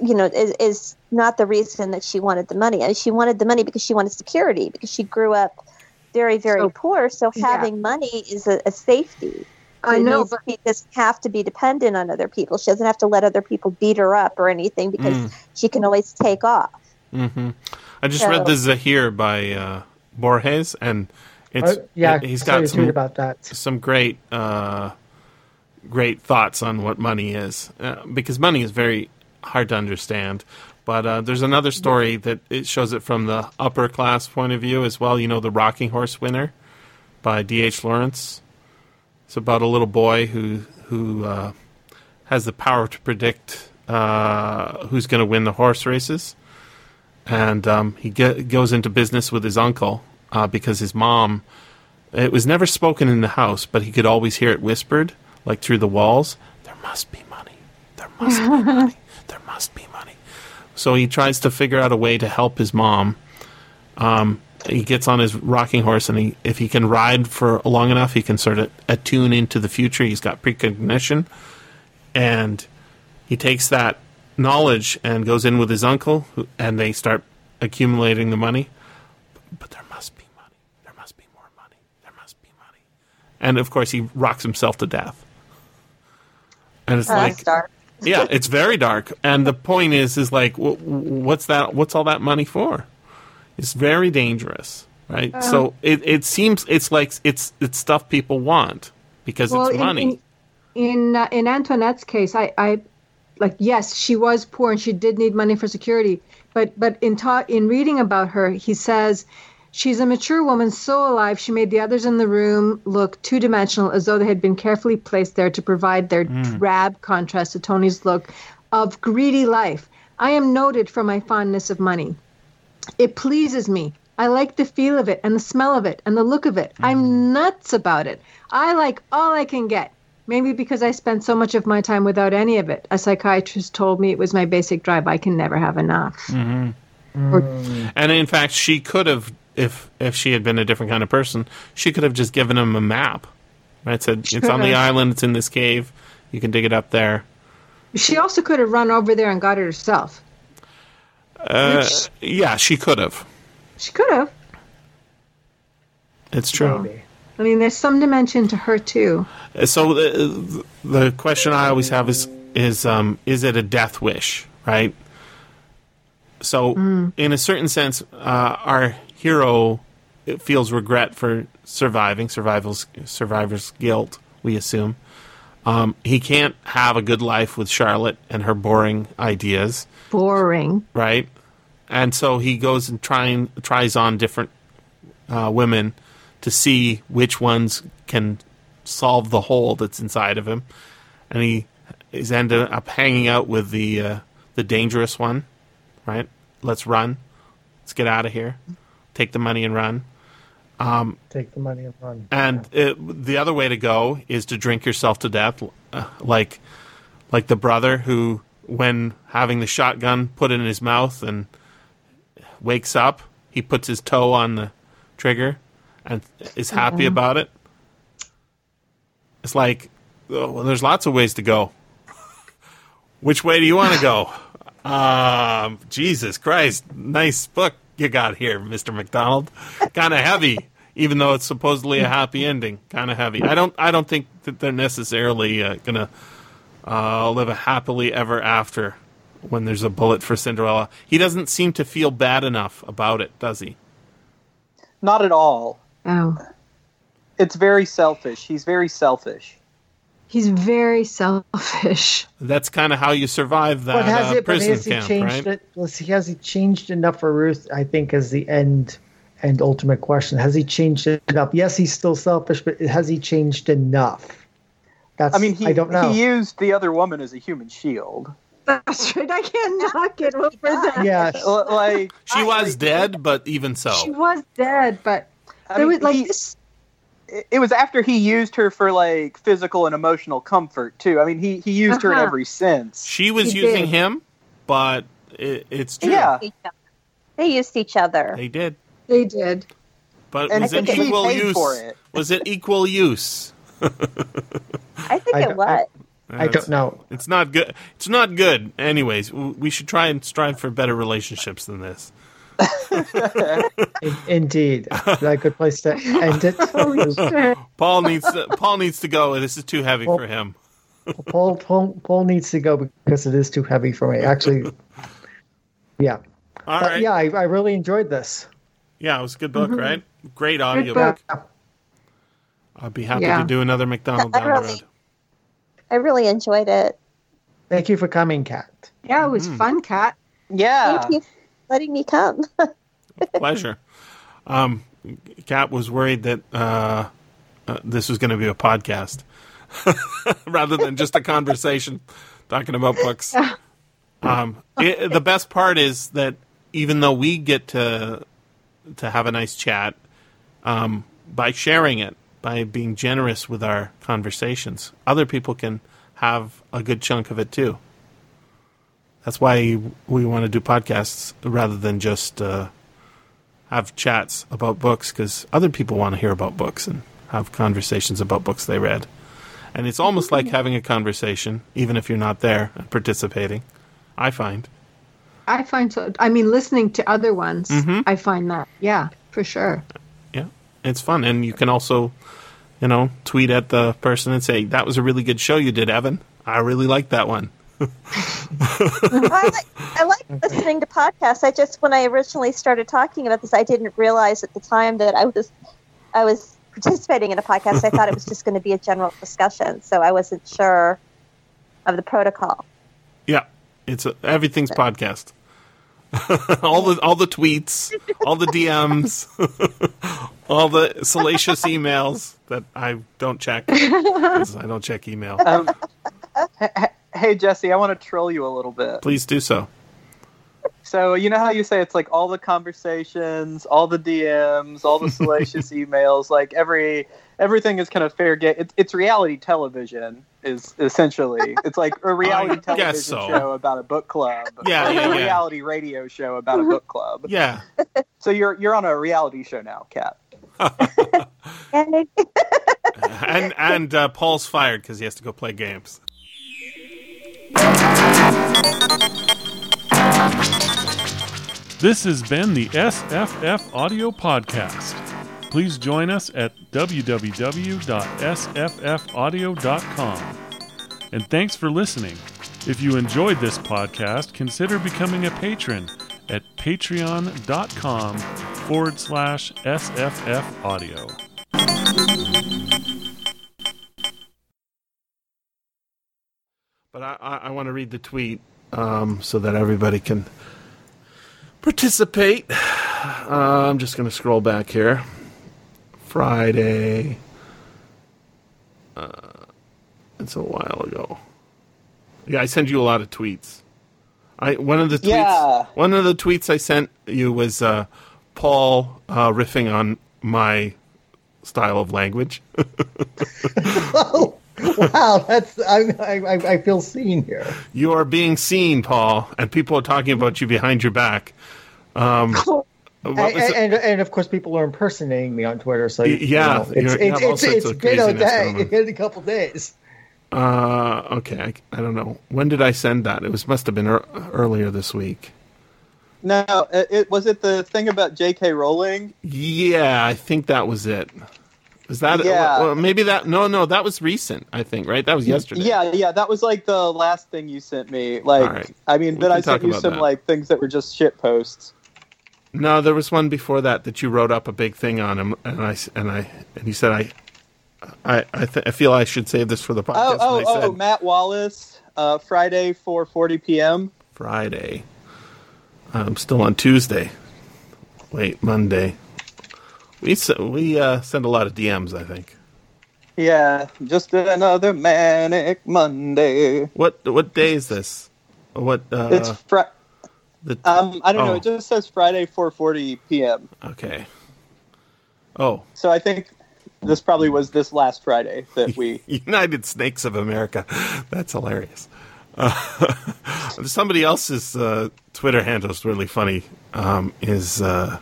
you know, is, is not the reason that she wanted the money. And she wanted the money because she wanted security because she grew up very, very So- poor. So yeah. having money is a, a safety. I It know, but she doesn't have to be dependent on other people. She doesn't have to let other people beat her up or anything because Mm. she can always take off. hmm I just So- read the Zahir by uh, Borges, and it's Uh, yeah, he's I saw got you some tweet about that. some great uh, great thoughts on what money is uh, because money is very hard to understand. But uh, there's another story that it shows it from the upper class point of view as well. You know, the Rocking Horse Winner by D.H. Lawrence. It's about a little boy who who uh, has the power to predict uh, who's going to win the horse races, and um, he goes into business with his uncle uh, because his mom. It was never spoken in the house, but he could always hear it whispered, like through the walls. There must be money. There must be money. There must be money. So he tries to figure out a way to help his mom. Um, he gets on his rocking horse, and he, if he can ride for long enough, he can sort of attune into the future. He's got precognition, and he takes that knowledge and goes in with his uncle, who, and they start accumulating the money. But there must be money. There must be more money. There must be money. And of course, he rocks himself to death. And it's Uh, like, dark. yeah, it's very dark. And the point is, is like, wh- what's that? What's all that money for? It's very dangerous, right? so it, it seems it's like it's it's stuff people want because it's in- money. In in, uh, in Antoinette's case, I, I like yes, she was poor and she did need money for security. But but in ta- in reading about her, he says she's a mature woman, so alive she made the others in the room look two dimensional, as though they had been carefully placed there to provide their mm. drab contrast to Tony's look of greedy life. I am noted for my fondness of money. It pleases me. I like the feel of it and the smell of it and the look of it. I'm mm. nuts about it. I like all I can get. Maybe because I spent so much of my time without any of it. A psychiatrist told me it was my basic drive. I can never have enough. Mm-hmm. Mm. And in fact, she could have, if if she had been a different kind of person, she could have just given him a map. Right? Said it's on the island. It's in this cave. You can dig it up there. She also could have run over there and got it herself. Uh, yeah, she could have. She could have. It's true. Maybe. I mean, there's some dimension to her too. So the the question I always have is is um, is it a death wish, right? So in a certain sense, uh, our hero feels regret for surviving, survival's survivor's guilt. We assume um, he can't have a good life with Charlotte and her boring ideas, Boring. right? And so he goes and trying tries on different uh, women to see which ones can solve the hole that's inside of him, and he is ended up hanging out with the uh, the dangerous one, right? Let's run, let's get out of here, take the money and run. Take the money and run. And it, the other way to go is to drink yourself to death, uh, like like the brother who, when having the shotgun put in his mouth and wakes up, he puts his toe on the trigger and is happy about it. It's like, oh, well, there's lots of ways to go. Which way do you want to go? Um, Jesus Christ, nice book you got here, Mister MacDonald. Kind of heavy, even though it's supposedly a happy ending. Kind of heavy. I don't. I don't think that they're necessarily uh, gonna uh, live a happily ever after when there's a bullet for Cinderella. He doesn't seem to feel bad enough about it, does he? Not at all. Oh, It's very selfish. He's very selfish. He's very selfish. That's kind of how you survive that But has uh, it? Prison has he camp, changed right? it? Let's. Has he changed enough for Ruth? I think is the end and ultimate question. Has he changed it enough? Yes, he's still selfish, but has he changed enough? That's. I mean, he I don't know. he used the other woman as a human shield. That's right. I cannot get over that. yes. Like She was dead, but even so, She was dead, but I there mean, was like he- this. It it was after he used her for like physical and emotional comfort too. I mean, he he used her in Uh-huh. every sense. she was He using did. him, but it, it's true. Yeah. They used each other. They did. They did. But And was it equal use? for it. Was it equal use? I think I it was. I don't know. It's not good. It's not good. Anyways, we should try and strive for better relationships than this. In- indeed, is that a good place to end it? Shit. Paul needs to, Paul needs to go. This is too heavy Well- for him. Paul, Paul, Paul needs to go because it is too heavy for me. Actually, yeah, All but right. yeah, I, I really enjoyed this. Yeah, it was a good book, right? Great audio book. I'd be happy Yeah. to do another MacDonald I down the really- road. I really enjoyed it. Thank you for coming, Cat. Yeah, it was Mm-hmm. fun, Cat. Yeah. Thank you for letting me come. Pleasure. Um, Cat was worried that uh, uh, this was going to be a podcast rather than just a conversation talking about books. Um, it, the best part is that even though we get to to have a nice chat um, by sharing it, by being generous with our conversations, other people can have a good chunk of it too. That's why we want to do podcasts rather than just uh, have chats about books because other people want to hear about books and have conversations about books they read. And it's almost like having a conversation, even if you're not there and participating. I find. I find so. I mean, listening to other ones, Mm-hmm. I find that. Yeah, for sure. Yeah, it's fun. And you can also, you know, tweet at the person and say, that was a really good show you did, Evan. I really liked that one. I like, I like listening to podcasts. I just, when I originally started talking about this, I didn't realize at the time that I was, I was participating in a podcast. I thought it was just going to be a general discussion, so I wasn't sure of the protocol. Yeah, it's a, everything's podcast. all the all the tweets, all the DMs, all the salacious emails that I don't check. I don't check email. Um, h- h- hey Jesse, I want to troll you a little bit. Please do so. So you know how you say it's like all the conversations, all the DMs, all the salacious emails, like every everything is kind of fair game. It's, it's reality television, is essentially. It's like a reality television so. show about a book club. Yeah, Or yeah, a yeah. reality radio show about a book club. Yeah, So you're you're on a reality show now, Cat. And and and uh, Paul's fired because he has to go play games. This has been the SFF Audio Podcast. Please join us at www.sffaudio.com. And thanks for listening. If you enjoyed this podcast, consider becoming a patron at patreon.com forward slash SFF Audio. But I, I, I want to read the tweet um, so that everybody can participate. Uh, I'm just going to scroll back here. Friday. Uh, it's a while ago. Yeah, I send you a lot of tweets. I one of the tweets. Yeah. One of the tweets I sent you was uh, Paul uh, riffing on my style of language. Oh, wow, that's I, I I feel seen here. You are being seen, Paul, and people are talking about you behind your back. Um, what And, and, and of course, people are impersonating me on Twitter. So you Yeah, know, it's you're- it's it's, sorts it's of been a day going on. in a couple days. uh, okay, I, I don't know. When did I send that? It was must have been ear earlier this week. No, it, it was it the thing about J.K. Rowling. Yeah, I think that was it. That? Yeah. Well, maybe that. No, no, that was recent. I think right. That was yesterday. Yeah, yeah, that was like the last thing you sent me. Like, right. I mean, then I sent you some that. like things that were just shit posts. No, there was one before that that you wrote up a big thing on him, and I and I and he said I. I I, th- I feel I should save this for the Oh, podcast. oh, I said oh, Matt Wallace, uh, Friday, four forty p.m. Friday. I'm still on Tuesday. Wait, Monday. We we uh, send a lot of DMs. I think. Yeah, just another manic Monday. What what day is this? What uh, it's fr- the um, I don't know. oh. It just says Friday, four forty p.m. okay? Oh, So I think this probably was this last Friday that we. United Snakes of America. That's hilarious. Uh, somebody else's uh, Twitter handle is really funny. Um, is uh,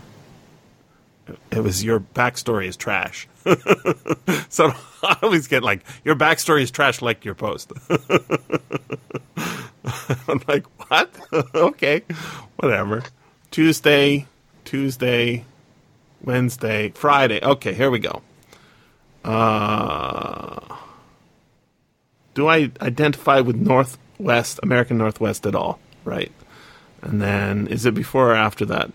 it was your backstory is trash. so I always get like your backstory is trash, like your post. I'm like, what? okay, whatever. Tuesday, Tuesday, Wednesday, Friday. Okay, here we go. Uh, do I identify with Northwest, American Northwest at all? Right. And then is it before or after that?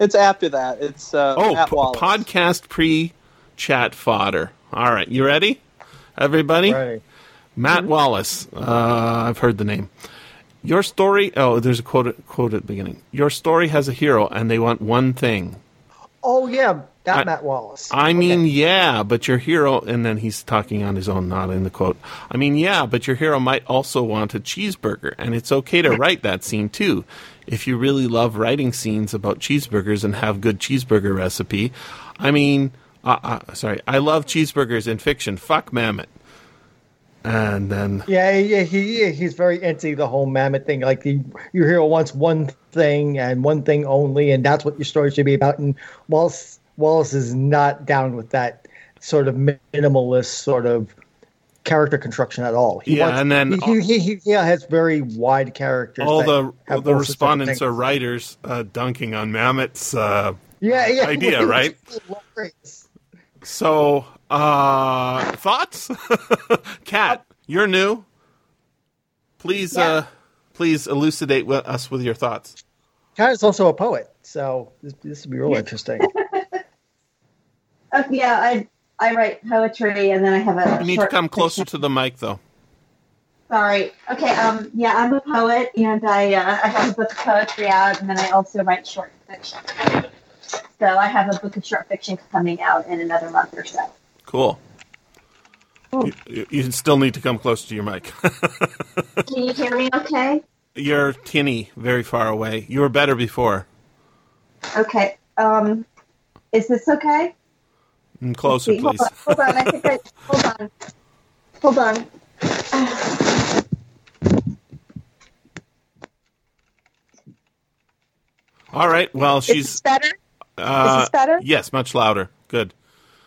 It's after that. It's uh, Oh, Matt p- Wallace. podcast pre chat fodder. All right. You ready? Everybody? Right. Matt Wallace. Uh, I've heard the name. Your story. Oh, there's a quote, quote at the beginning. Your story has a hero, and they want one thing. Oh yeah, that I- Matt Wallace. I mean, Okay. yeah, but your hero, and then he's talking on his own, not in the quote. I mean, yeah, but your hero might also want a cheeseburger, and it's okay to write that scene too. If you really love writing scenes about cheeseburgers and have good cheeseburger recipe, I mean, uh, uh, sorry, I love cheeseburgers in fiction. Fuck Mamet. And then, Yeah, yeah, he he's very into the whole Mamet thing. Like the your hero wants one thing and one thing only, and that's what your story should be about. And Wallace Wallace is not down with that sort of minimalist sort of character construction at all. He Yeah, and then he, he, he, he has very wide characters. all the have the all sorts of respondents are writers uh, dunking on Mamet's uh, yeah, yeah, idea, right? So, uh, thoughts? Cat, you're new. Please, Yeah. uh, please elucidate with us with your thoughts. Cat is also a poet, so this, this would be real interesting. Oh, yeah, I I write poetry and then I have a. You need to come closer fiction- to the mic, though. Sorry. Okay. Um. Yeah, I'm a poet and I uh, I have a book of poetry out and then I also write short fiction. So I have a book of short fiction coming out in another month or so. Cool. You, you- you still need to come close to your mic. Can you hear me? Okay. you're tinny, very far away. You were better before. Okay. Um. Is this okay? Mm, Closer, Wait, hold please. on. Hold on. I think I. Hold on. Hold on. All right. Well, Is this she's. better? Uh, this better? Yes, much louder. Good.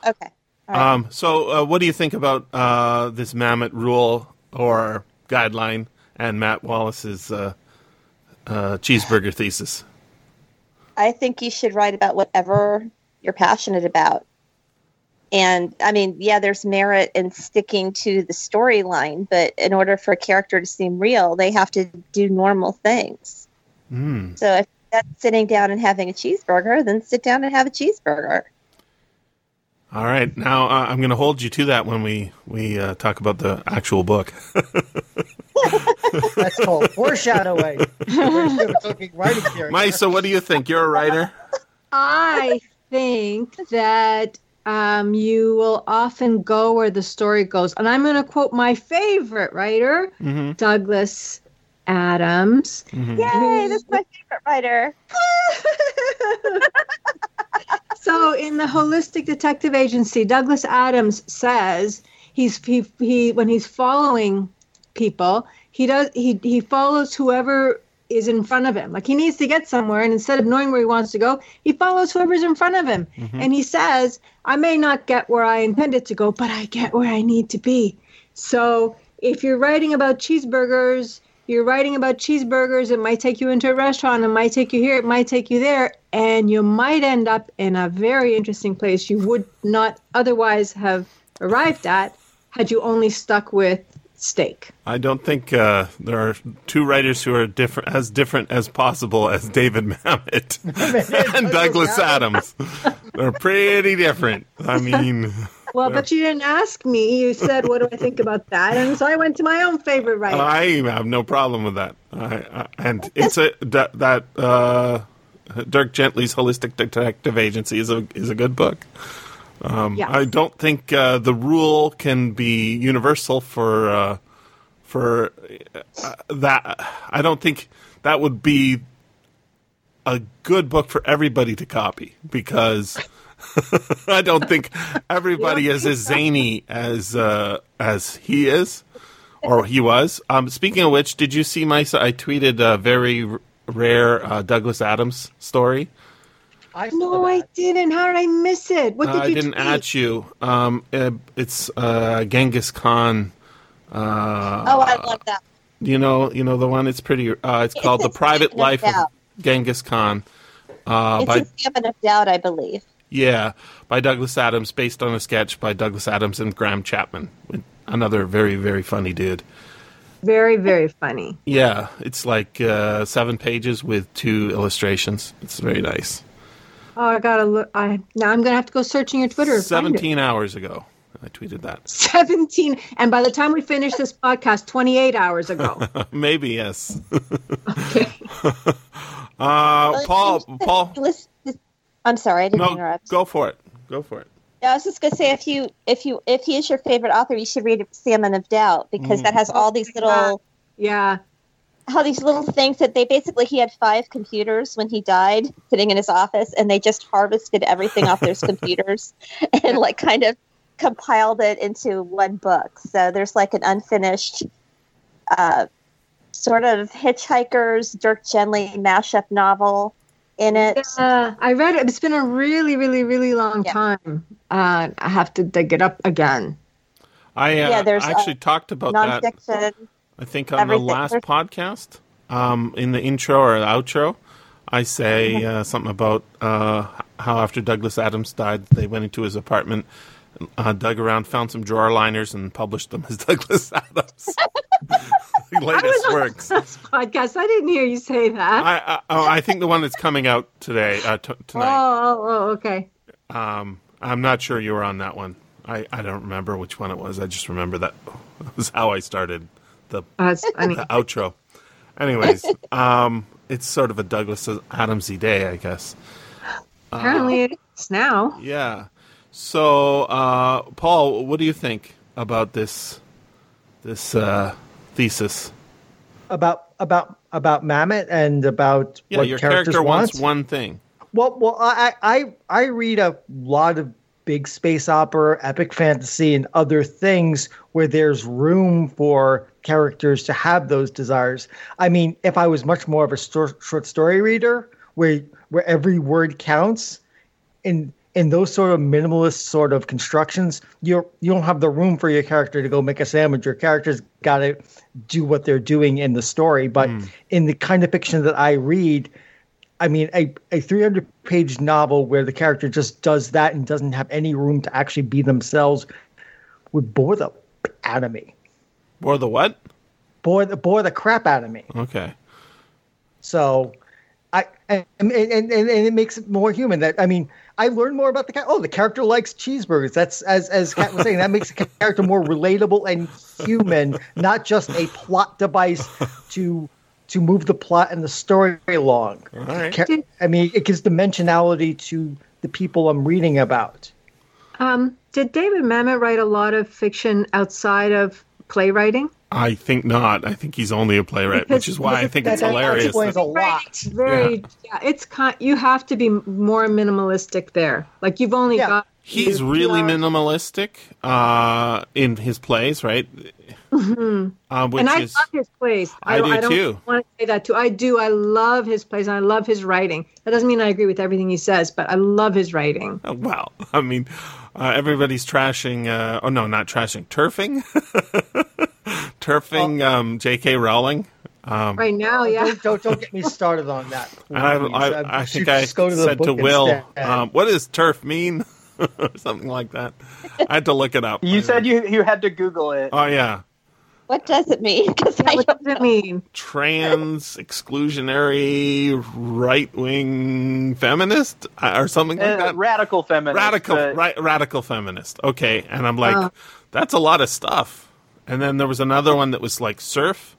Okay. Right. Um, so, uh, what do you think about uh, this Mamet rule or guideline? and Matt Wallace's uh, uh, cheeseburger thesis. I think you should write about whatever you're passionate about. And I mean, yeah, there's merit in sticking to the storyline, but in order for a character to seem real, they have to do normal things. Mm. So if that's sitting down and having a cheeseburger, then sit down and have a cheeseburger. All right, now uh, I'm going to hold you to that when we we uh, talk about the actual book. That's called foreshadowing. We're talking writing here. Maissa, what do you think? You're a writer. I think that um, you will often go where the story goes. And I'm going to quote my favorite writer, Mm-hmm. Douglas Adams. Yay, that's my favorite writer. So in the holistic detective agency, Douglas Adams says he's he, he when he's following people, he does he he follows whoever is in front of him. Like he needs to get somewhere and instead of knowing where he wants to go, he follows whoever's in front of him. Mm-hmm. And he says, I may not get where I intended to go, but I get where I need to be. So if you're writing about cheeseburgers, you're writing about cheeseburgers, it might take you into a restaurant, it might take you here, it might take you there, and you might end up in a very interesting place you would not otherwise have arrived at had you only stuck with steak. I don't think uh, there are two writers who are different, as different as possible as David Mamet and Douglas Adams. They're pretty different. I mean, Well, but you didn't ask me. You said, "What do I think about that?" And so I went to my own favorite writer. I have no problem with that. I, I, and it's a that, that uh, Dirk Gently's Holistic Detective Agency is a is a good book. Um, Yes. I don't think uh, the rule can be universal for uh, for uh, that. I don't think that would be a good book for everybody to copy because I don't think everybody is as zany as uh, as he is or he was. Um, speaking of which, did you see my? I tweeted a very r- rare uh, Douglas Adams story. I no, I didn't. How did I miss it? What did Uh, I you didn't tweet? at you. Um, uh, it's uh, Genghis Khan. Uh, Oh, I love that. You know, you know the one. It's pretty. Uh, it's called "The Private Salmon of Life of Genghis Khan." Uh, It's by a Salmon of Doubt, I believe. yeah, by Douglas Adams, based on a sketch by Douglas Adams and Graham Chapman. Another very very funny dude. Very, very funny. Yeah, it's like uh, seven pages with two illustrations. It's very nice. Oh, I gotta look. I now I'm gonna have to go searching your Twitter. to find it. Seventeen hours ago, I tweeted that. 17 and by the time we finish this podcast 28 hours ago Maybe yes. okay Uh, Paul, Paul, I'm sorry, I didn't no, interrupt. go for it. Go for it. Yeah, I was just gonna say if you if you if he is your favorite author, you should read Salmon of Doubt because that has all these little yeah all these little things that they basically he had five computers when he died sitting in his office and they just harvested everything off those computers and like kind of compiled it into one book. So there's like an unfinished uh, sort of hitchhikers Dirk Gently mashup novel in it. uh, i read it it's been a really really really long Yeah. time uh, i have to dig it up again I uh, Yeah, there's, I actually uh, talked about that. I think on everything. the last podcast, um, in the intro or the outro, I say uh, something about uh, how after Douglas Adams died, they went into his apartment, uh, dug around, found some drawer liners, and published them as Douglas Adams. latest works. podcast i didn't hear you say that I, I, oh, I think the one that's coming out today, uh, t- oh, tonight. oh oh okay Um, I'm not sure you were on that one. I, I don't remember which one it was. I just remember that was how I started the that's funny the outro. Anyways, um, it's sort of a Douglas Adamsy day, I guess. apparently it is now Yeah. So, uh, Paul, what do you think about this this uh, thesis? about about about Mamet and about Yeah, what your characters character want. wants one thing. Well, well, I, I I read a lot of big space opera, epic fantasy, and other things where there's room for characters to have those desires. I mean, if I was much more of a short story reader, where where every word counts, in in those sort of minimalist sort of constructions, you're you don't have the room for your character to go make a sandwich. Your character's got to do what they're doing in the story. But hmm. in the kind of fiction that I read, I mean, a, a 300 page novel where the character just does that and doesn't have any room to actually be themselves would bore the out of me. Bore the what? Bore the bore the crap out of me. Okay. So, I and and, and, and it makes it more human. That I mean, I learned more about the character. Oh, the character likes cheeseburgers. That's as as Cat was saying. That makes the character more relatable and human, not just a plot device to to move the plot and the story along. All right. Ca- I mean, it gives dimensionality to the people I'm reading about. Um, did David Mamet write a lot of fiction outside of playwriting? I think not. I think he's only a playwright, which is why I think that- it's that hilarious. explains that- a lot. It's very, yeah. it's kind. You have to be more minimalistic there. Like you've only Yeah. got. He's really minimalistic uh, in his plays, right? Uh, which Mm-hmm. and I is love his plays. I do don't too. want to say that too. I do. I love his plays and I love his writing. That doesn't mean I agree with everything he says, but I love his writing. well. I mean, uh, everybody's trashing. Uh, oh no, not trashing. Turfing, turfing. Oh. Um, J.K. Rowling. Right now, yeah. Don't, don't don't get me started on that. And I, please. I, Uh, I think should I just go to the said to Will, um, "What does turf mean?" or something like that. I had to look it up. You said you you had to Google it. Oh yeah, What does it mean? Because I What does it mean? trans exclusionary right wing feminist uh, or something like Uh, that. radical feminist. radical but- right, radical feminist. Okay, and I'm like, Oh. that's a lot of stuff. And then there was another one that was like surf,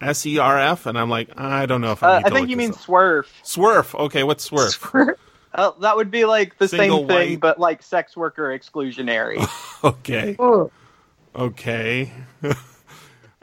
S E R F, and I'm like, I don't know if I Uh, I to think look you this mean up. swerve. swerf. Okay, what's swerf? Uh, that would be like the Single same thing, white. but like sex worker exclusionary. Okay. Oh, Okay.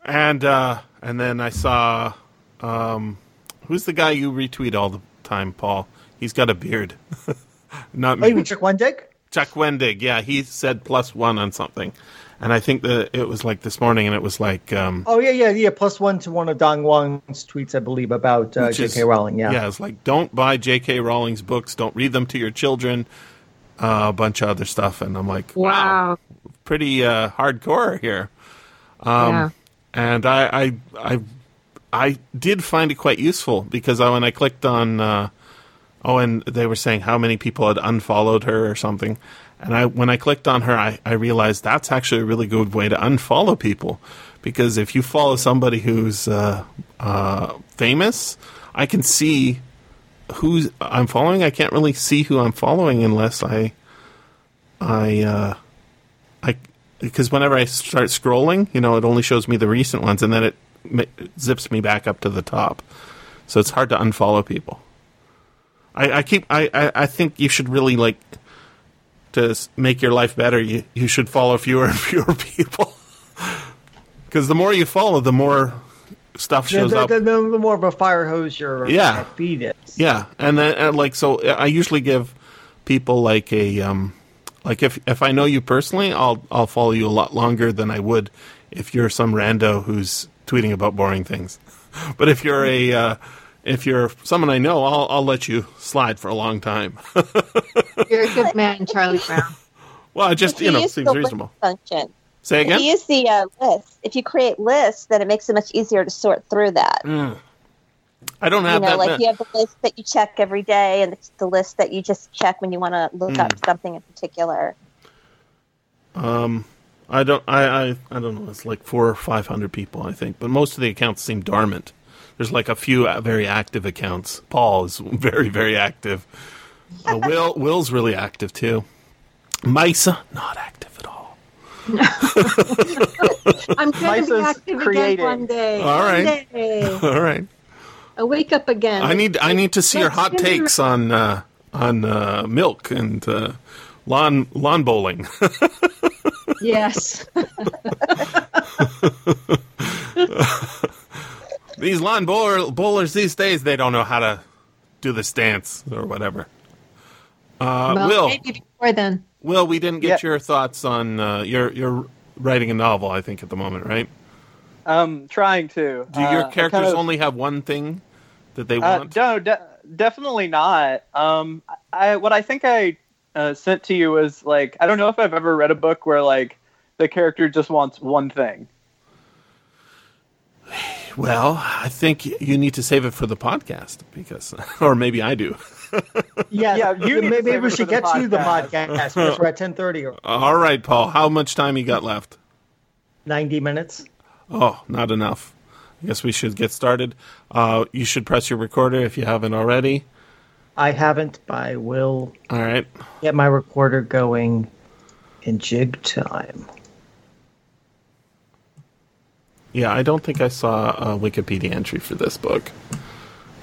and uh and then I saw um who's the guy you retweet all the time, Paul? He's got a beard. Not Oh, me. you mean Chuck Wendig? Chuck Wendig, yeah, he said plus one on something. And I think that it was like this morning and it was like um Oh yeah, yeah, yeah. Plus one to one of Dong Wang's tweets, I believe, about uh, which is- J.K. Rowling. Yeah. Yeah, it's like don't buy J.K. Rowling's books, don't read them to your children, uh, a bunch of other stuff and I'm like, wow, wow. pretty uh hardcore here. Um, yeah. and I, I I I did find it quite useful because I, when I clicked on uh, oh, and they were saying how many people had unfollowed her or something, and I when I clicked on her, I, I realized that's actually a really good way to unfollow people because if you follow somebody who's uh, uh, famous, I can see who's I'm following. I can't really see who I'm following unless I I uh, I because whenever I start scrolling, you know, it only shows me the recent ones, and then it ma- zips me back up to the top. So it's hard to unfollow people. I, I keep. I, I, I think you should really like to make your life better. You you should follow fewer and fewer people. Because the more you follow, the more stuff The, shows the, up. the, the, the more of a fire hose your Yeah. feed is. Yeah, and then and like so, I usually give people like a um, like if if I know you personally, I'll I'll follow you a lot longer than I would if you're some rando who's tweeting about boring things. But if you're a uh, if you're someone I know, I'll I'll let you slide for a long time. You're a good man, Charlie Brown. well, it just He you know used seems reasonable. function. Say If again. you use the uh, list, if you create lists, then it makes it much easier to sort through that. I don't have you know, that. like ma- you have the list that you check every day, and it's the list that you just check when you want to look Mm. up something in particular. Um, I don't. I, I. I don't know. It's like four or five hundred people, I think. But most of the accounts seem dormant. There's like a few uh, very active accounts. Paul is very, very active. Uh, Will Will's really active too. Maissa not active at all. I'm going to be active creating. again one day. All right. One day. All right. I'll wake up again. I need. I need to see your hot Let's do it. takes on uh, on uh, milk and uh, lawn lawn bowling. Yes. These lawn bowler, bowlers these days they don't know how to do this dance or whatever. Uh, well, Will. maybe before then. Will, we didn't get Yeah. your thoughts on uh, you're you're writing a novel, I think, at the moment, right? Um, trying to. Do your Uh, characters kind of- only have one thing that they Uh, want? no, de- definitely not. Um, I what I think I uh, sent to you was like I don't know if I've ever read a book where like the character just wants one thing. Well, I think you need to save it for the podcast because, or maybe I do. Yeah, Yeah, you need maybe we should for the get to the podcast. podcast because we're at ten thirty. All right, Paul. How much time you got left? ninety minutes. Oh, not enough. I guess we should get started. Uh, you should press your recorder if you haven't already. I haven't, but I will All right. get my recorder going in jig time. Yeah, I don't think I saw a Wikipedia entry for this book.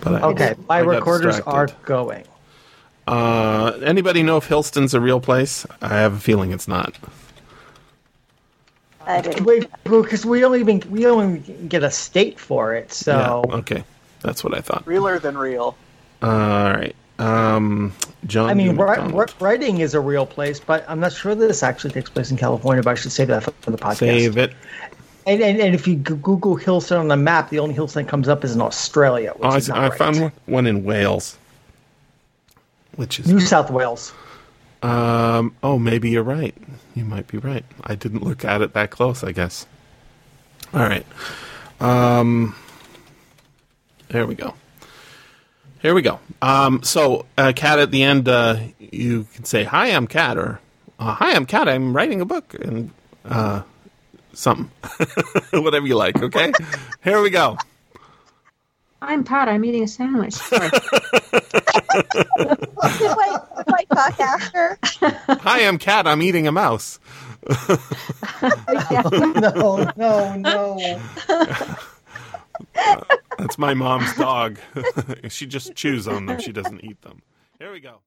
But I, Okay, my I recorders distracted. are going. Uh, anybody know if Hillston's a real place? I have a feeling it's not. I didn't. Wait, because we only even we only get a state for it, so Yeah, okay, that's what I thought. Realer than real. all right. Um, John. I mean, D. ri- writing is a real place, but I'm not sure that this actually takes place in California. But I should save that for, for the podcast. Save it. And, and and if you Google Hillston on the map, the only Hillston that comes up is in Australia, which Oh, I, is I right. found one, one in Wales, which is New South Wales. Um. Oh, maybe you're right. You might be right. I didn't look at it that close. I guess. All right. Um. There we go. Here we go. Um. So, uh, Cat, at the end, uh, you can say, "Hi, I'm Cat," or uh, "Hi, I'm Cat. I'm writing a book," and uh, something, whatever you like. Okay. Here we go. I'm Pat. I'm eating a sandwich. Sorry. Did I, did I talk after? Hi, I'm Cat. I'm eating a mouse. Oh, no, no, no. That's my mom's dog. she just chews on them. She doesn't eat them. Here we go.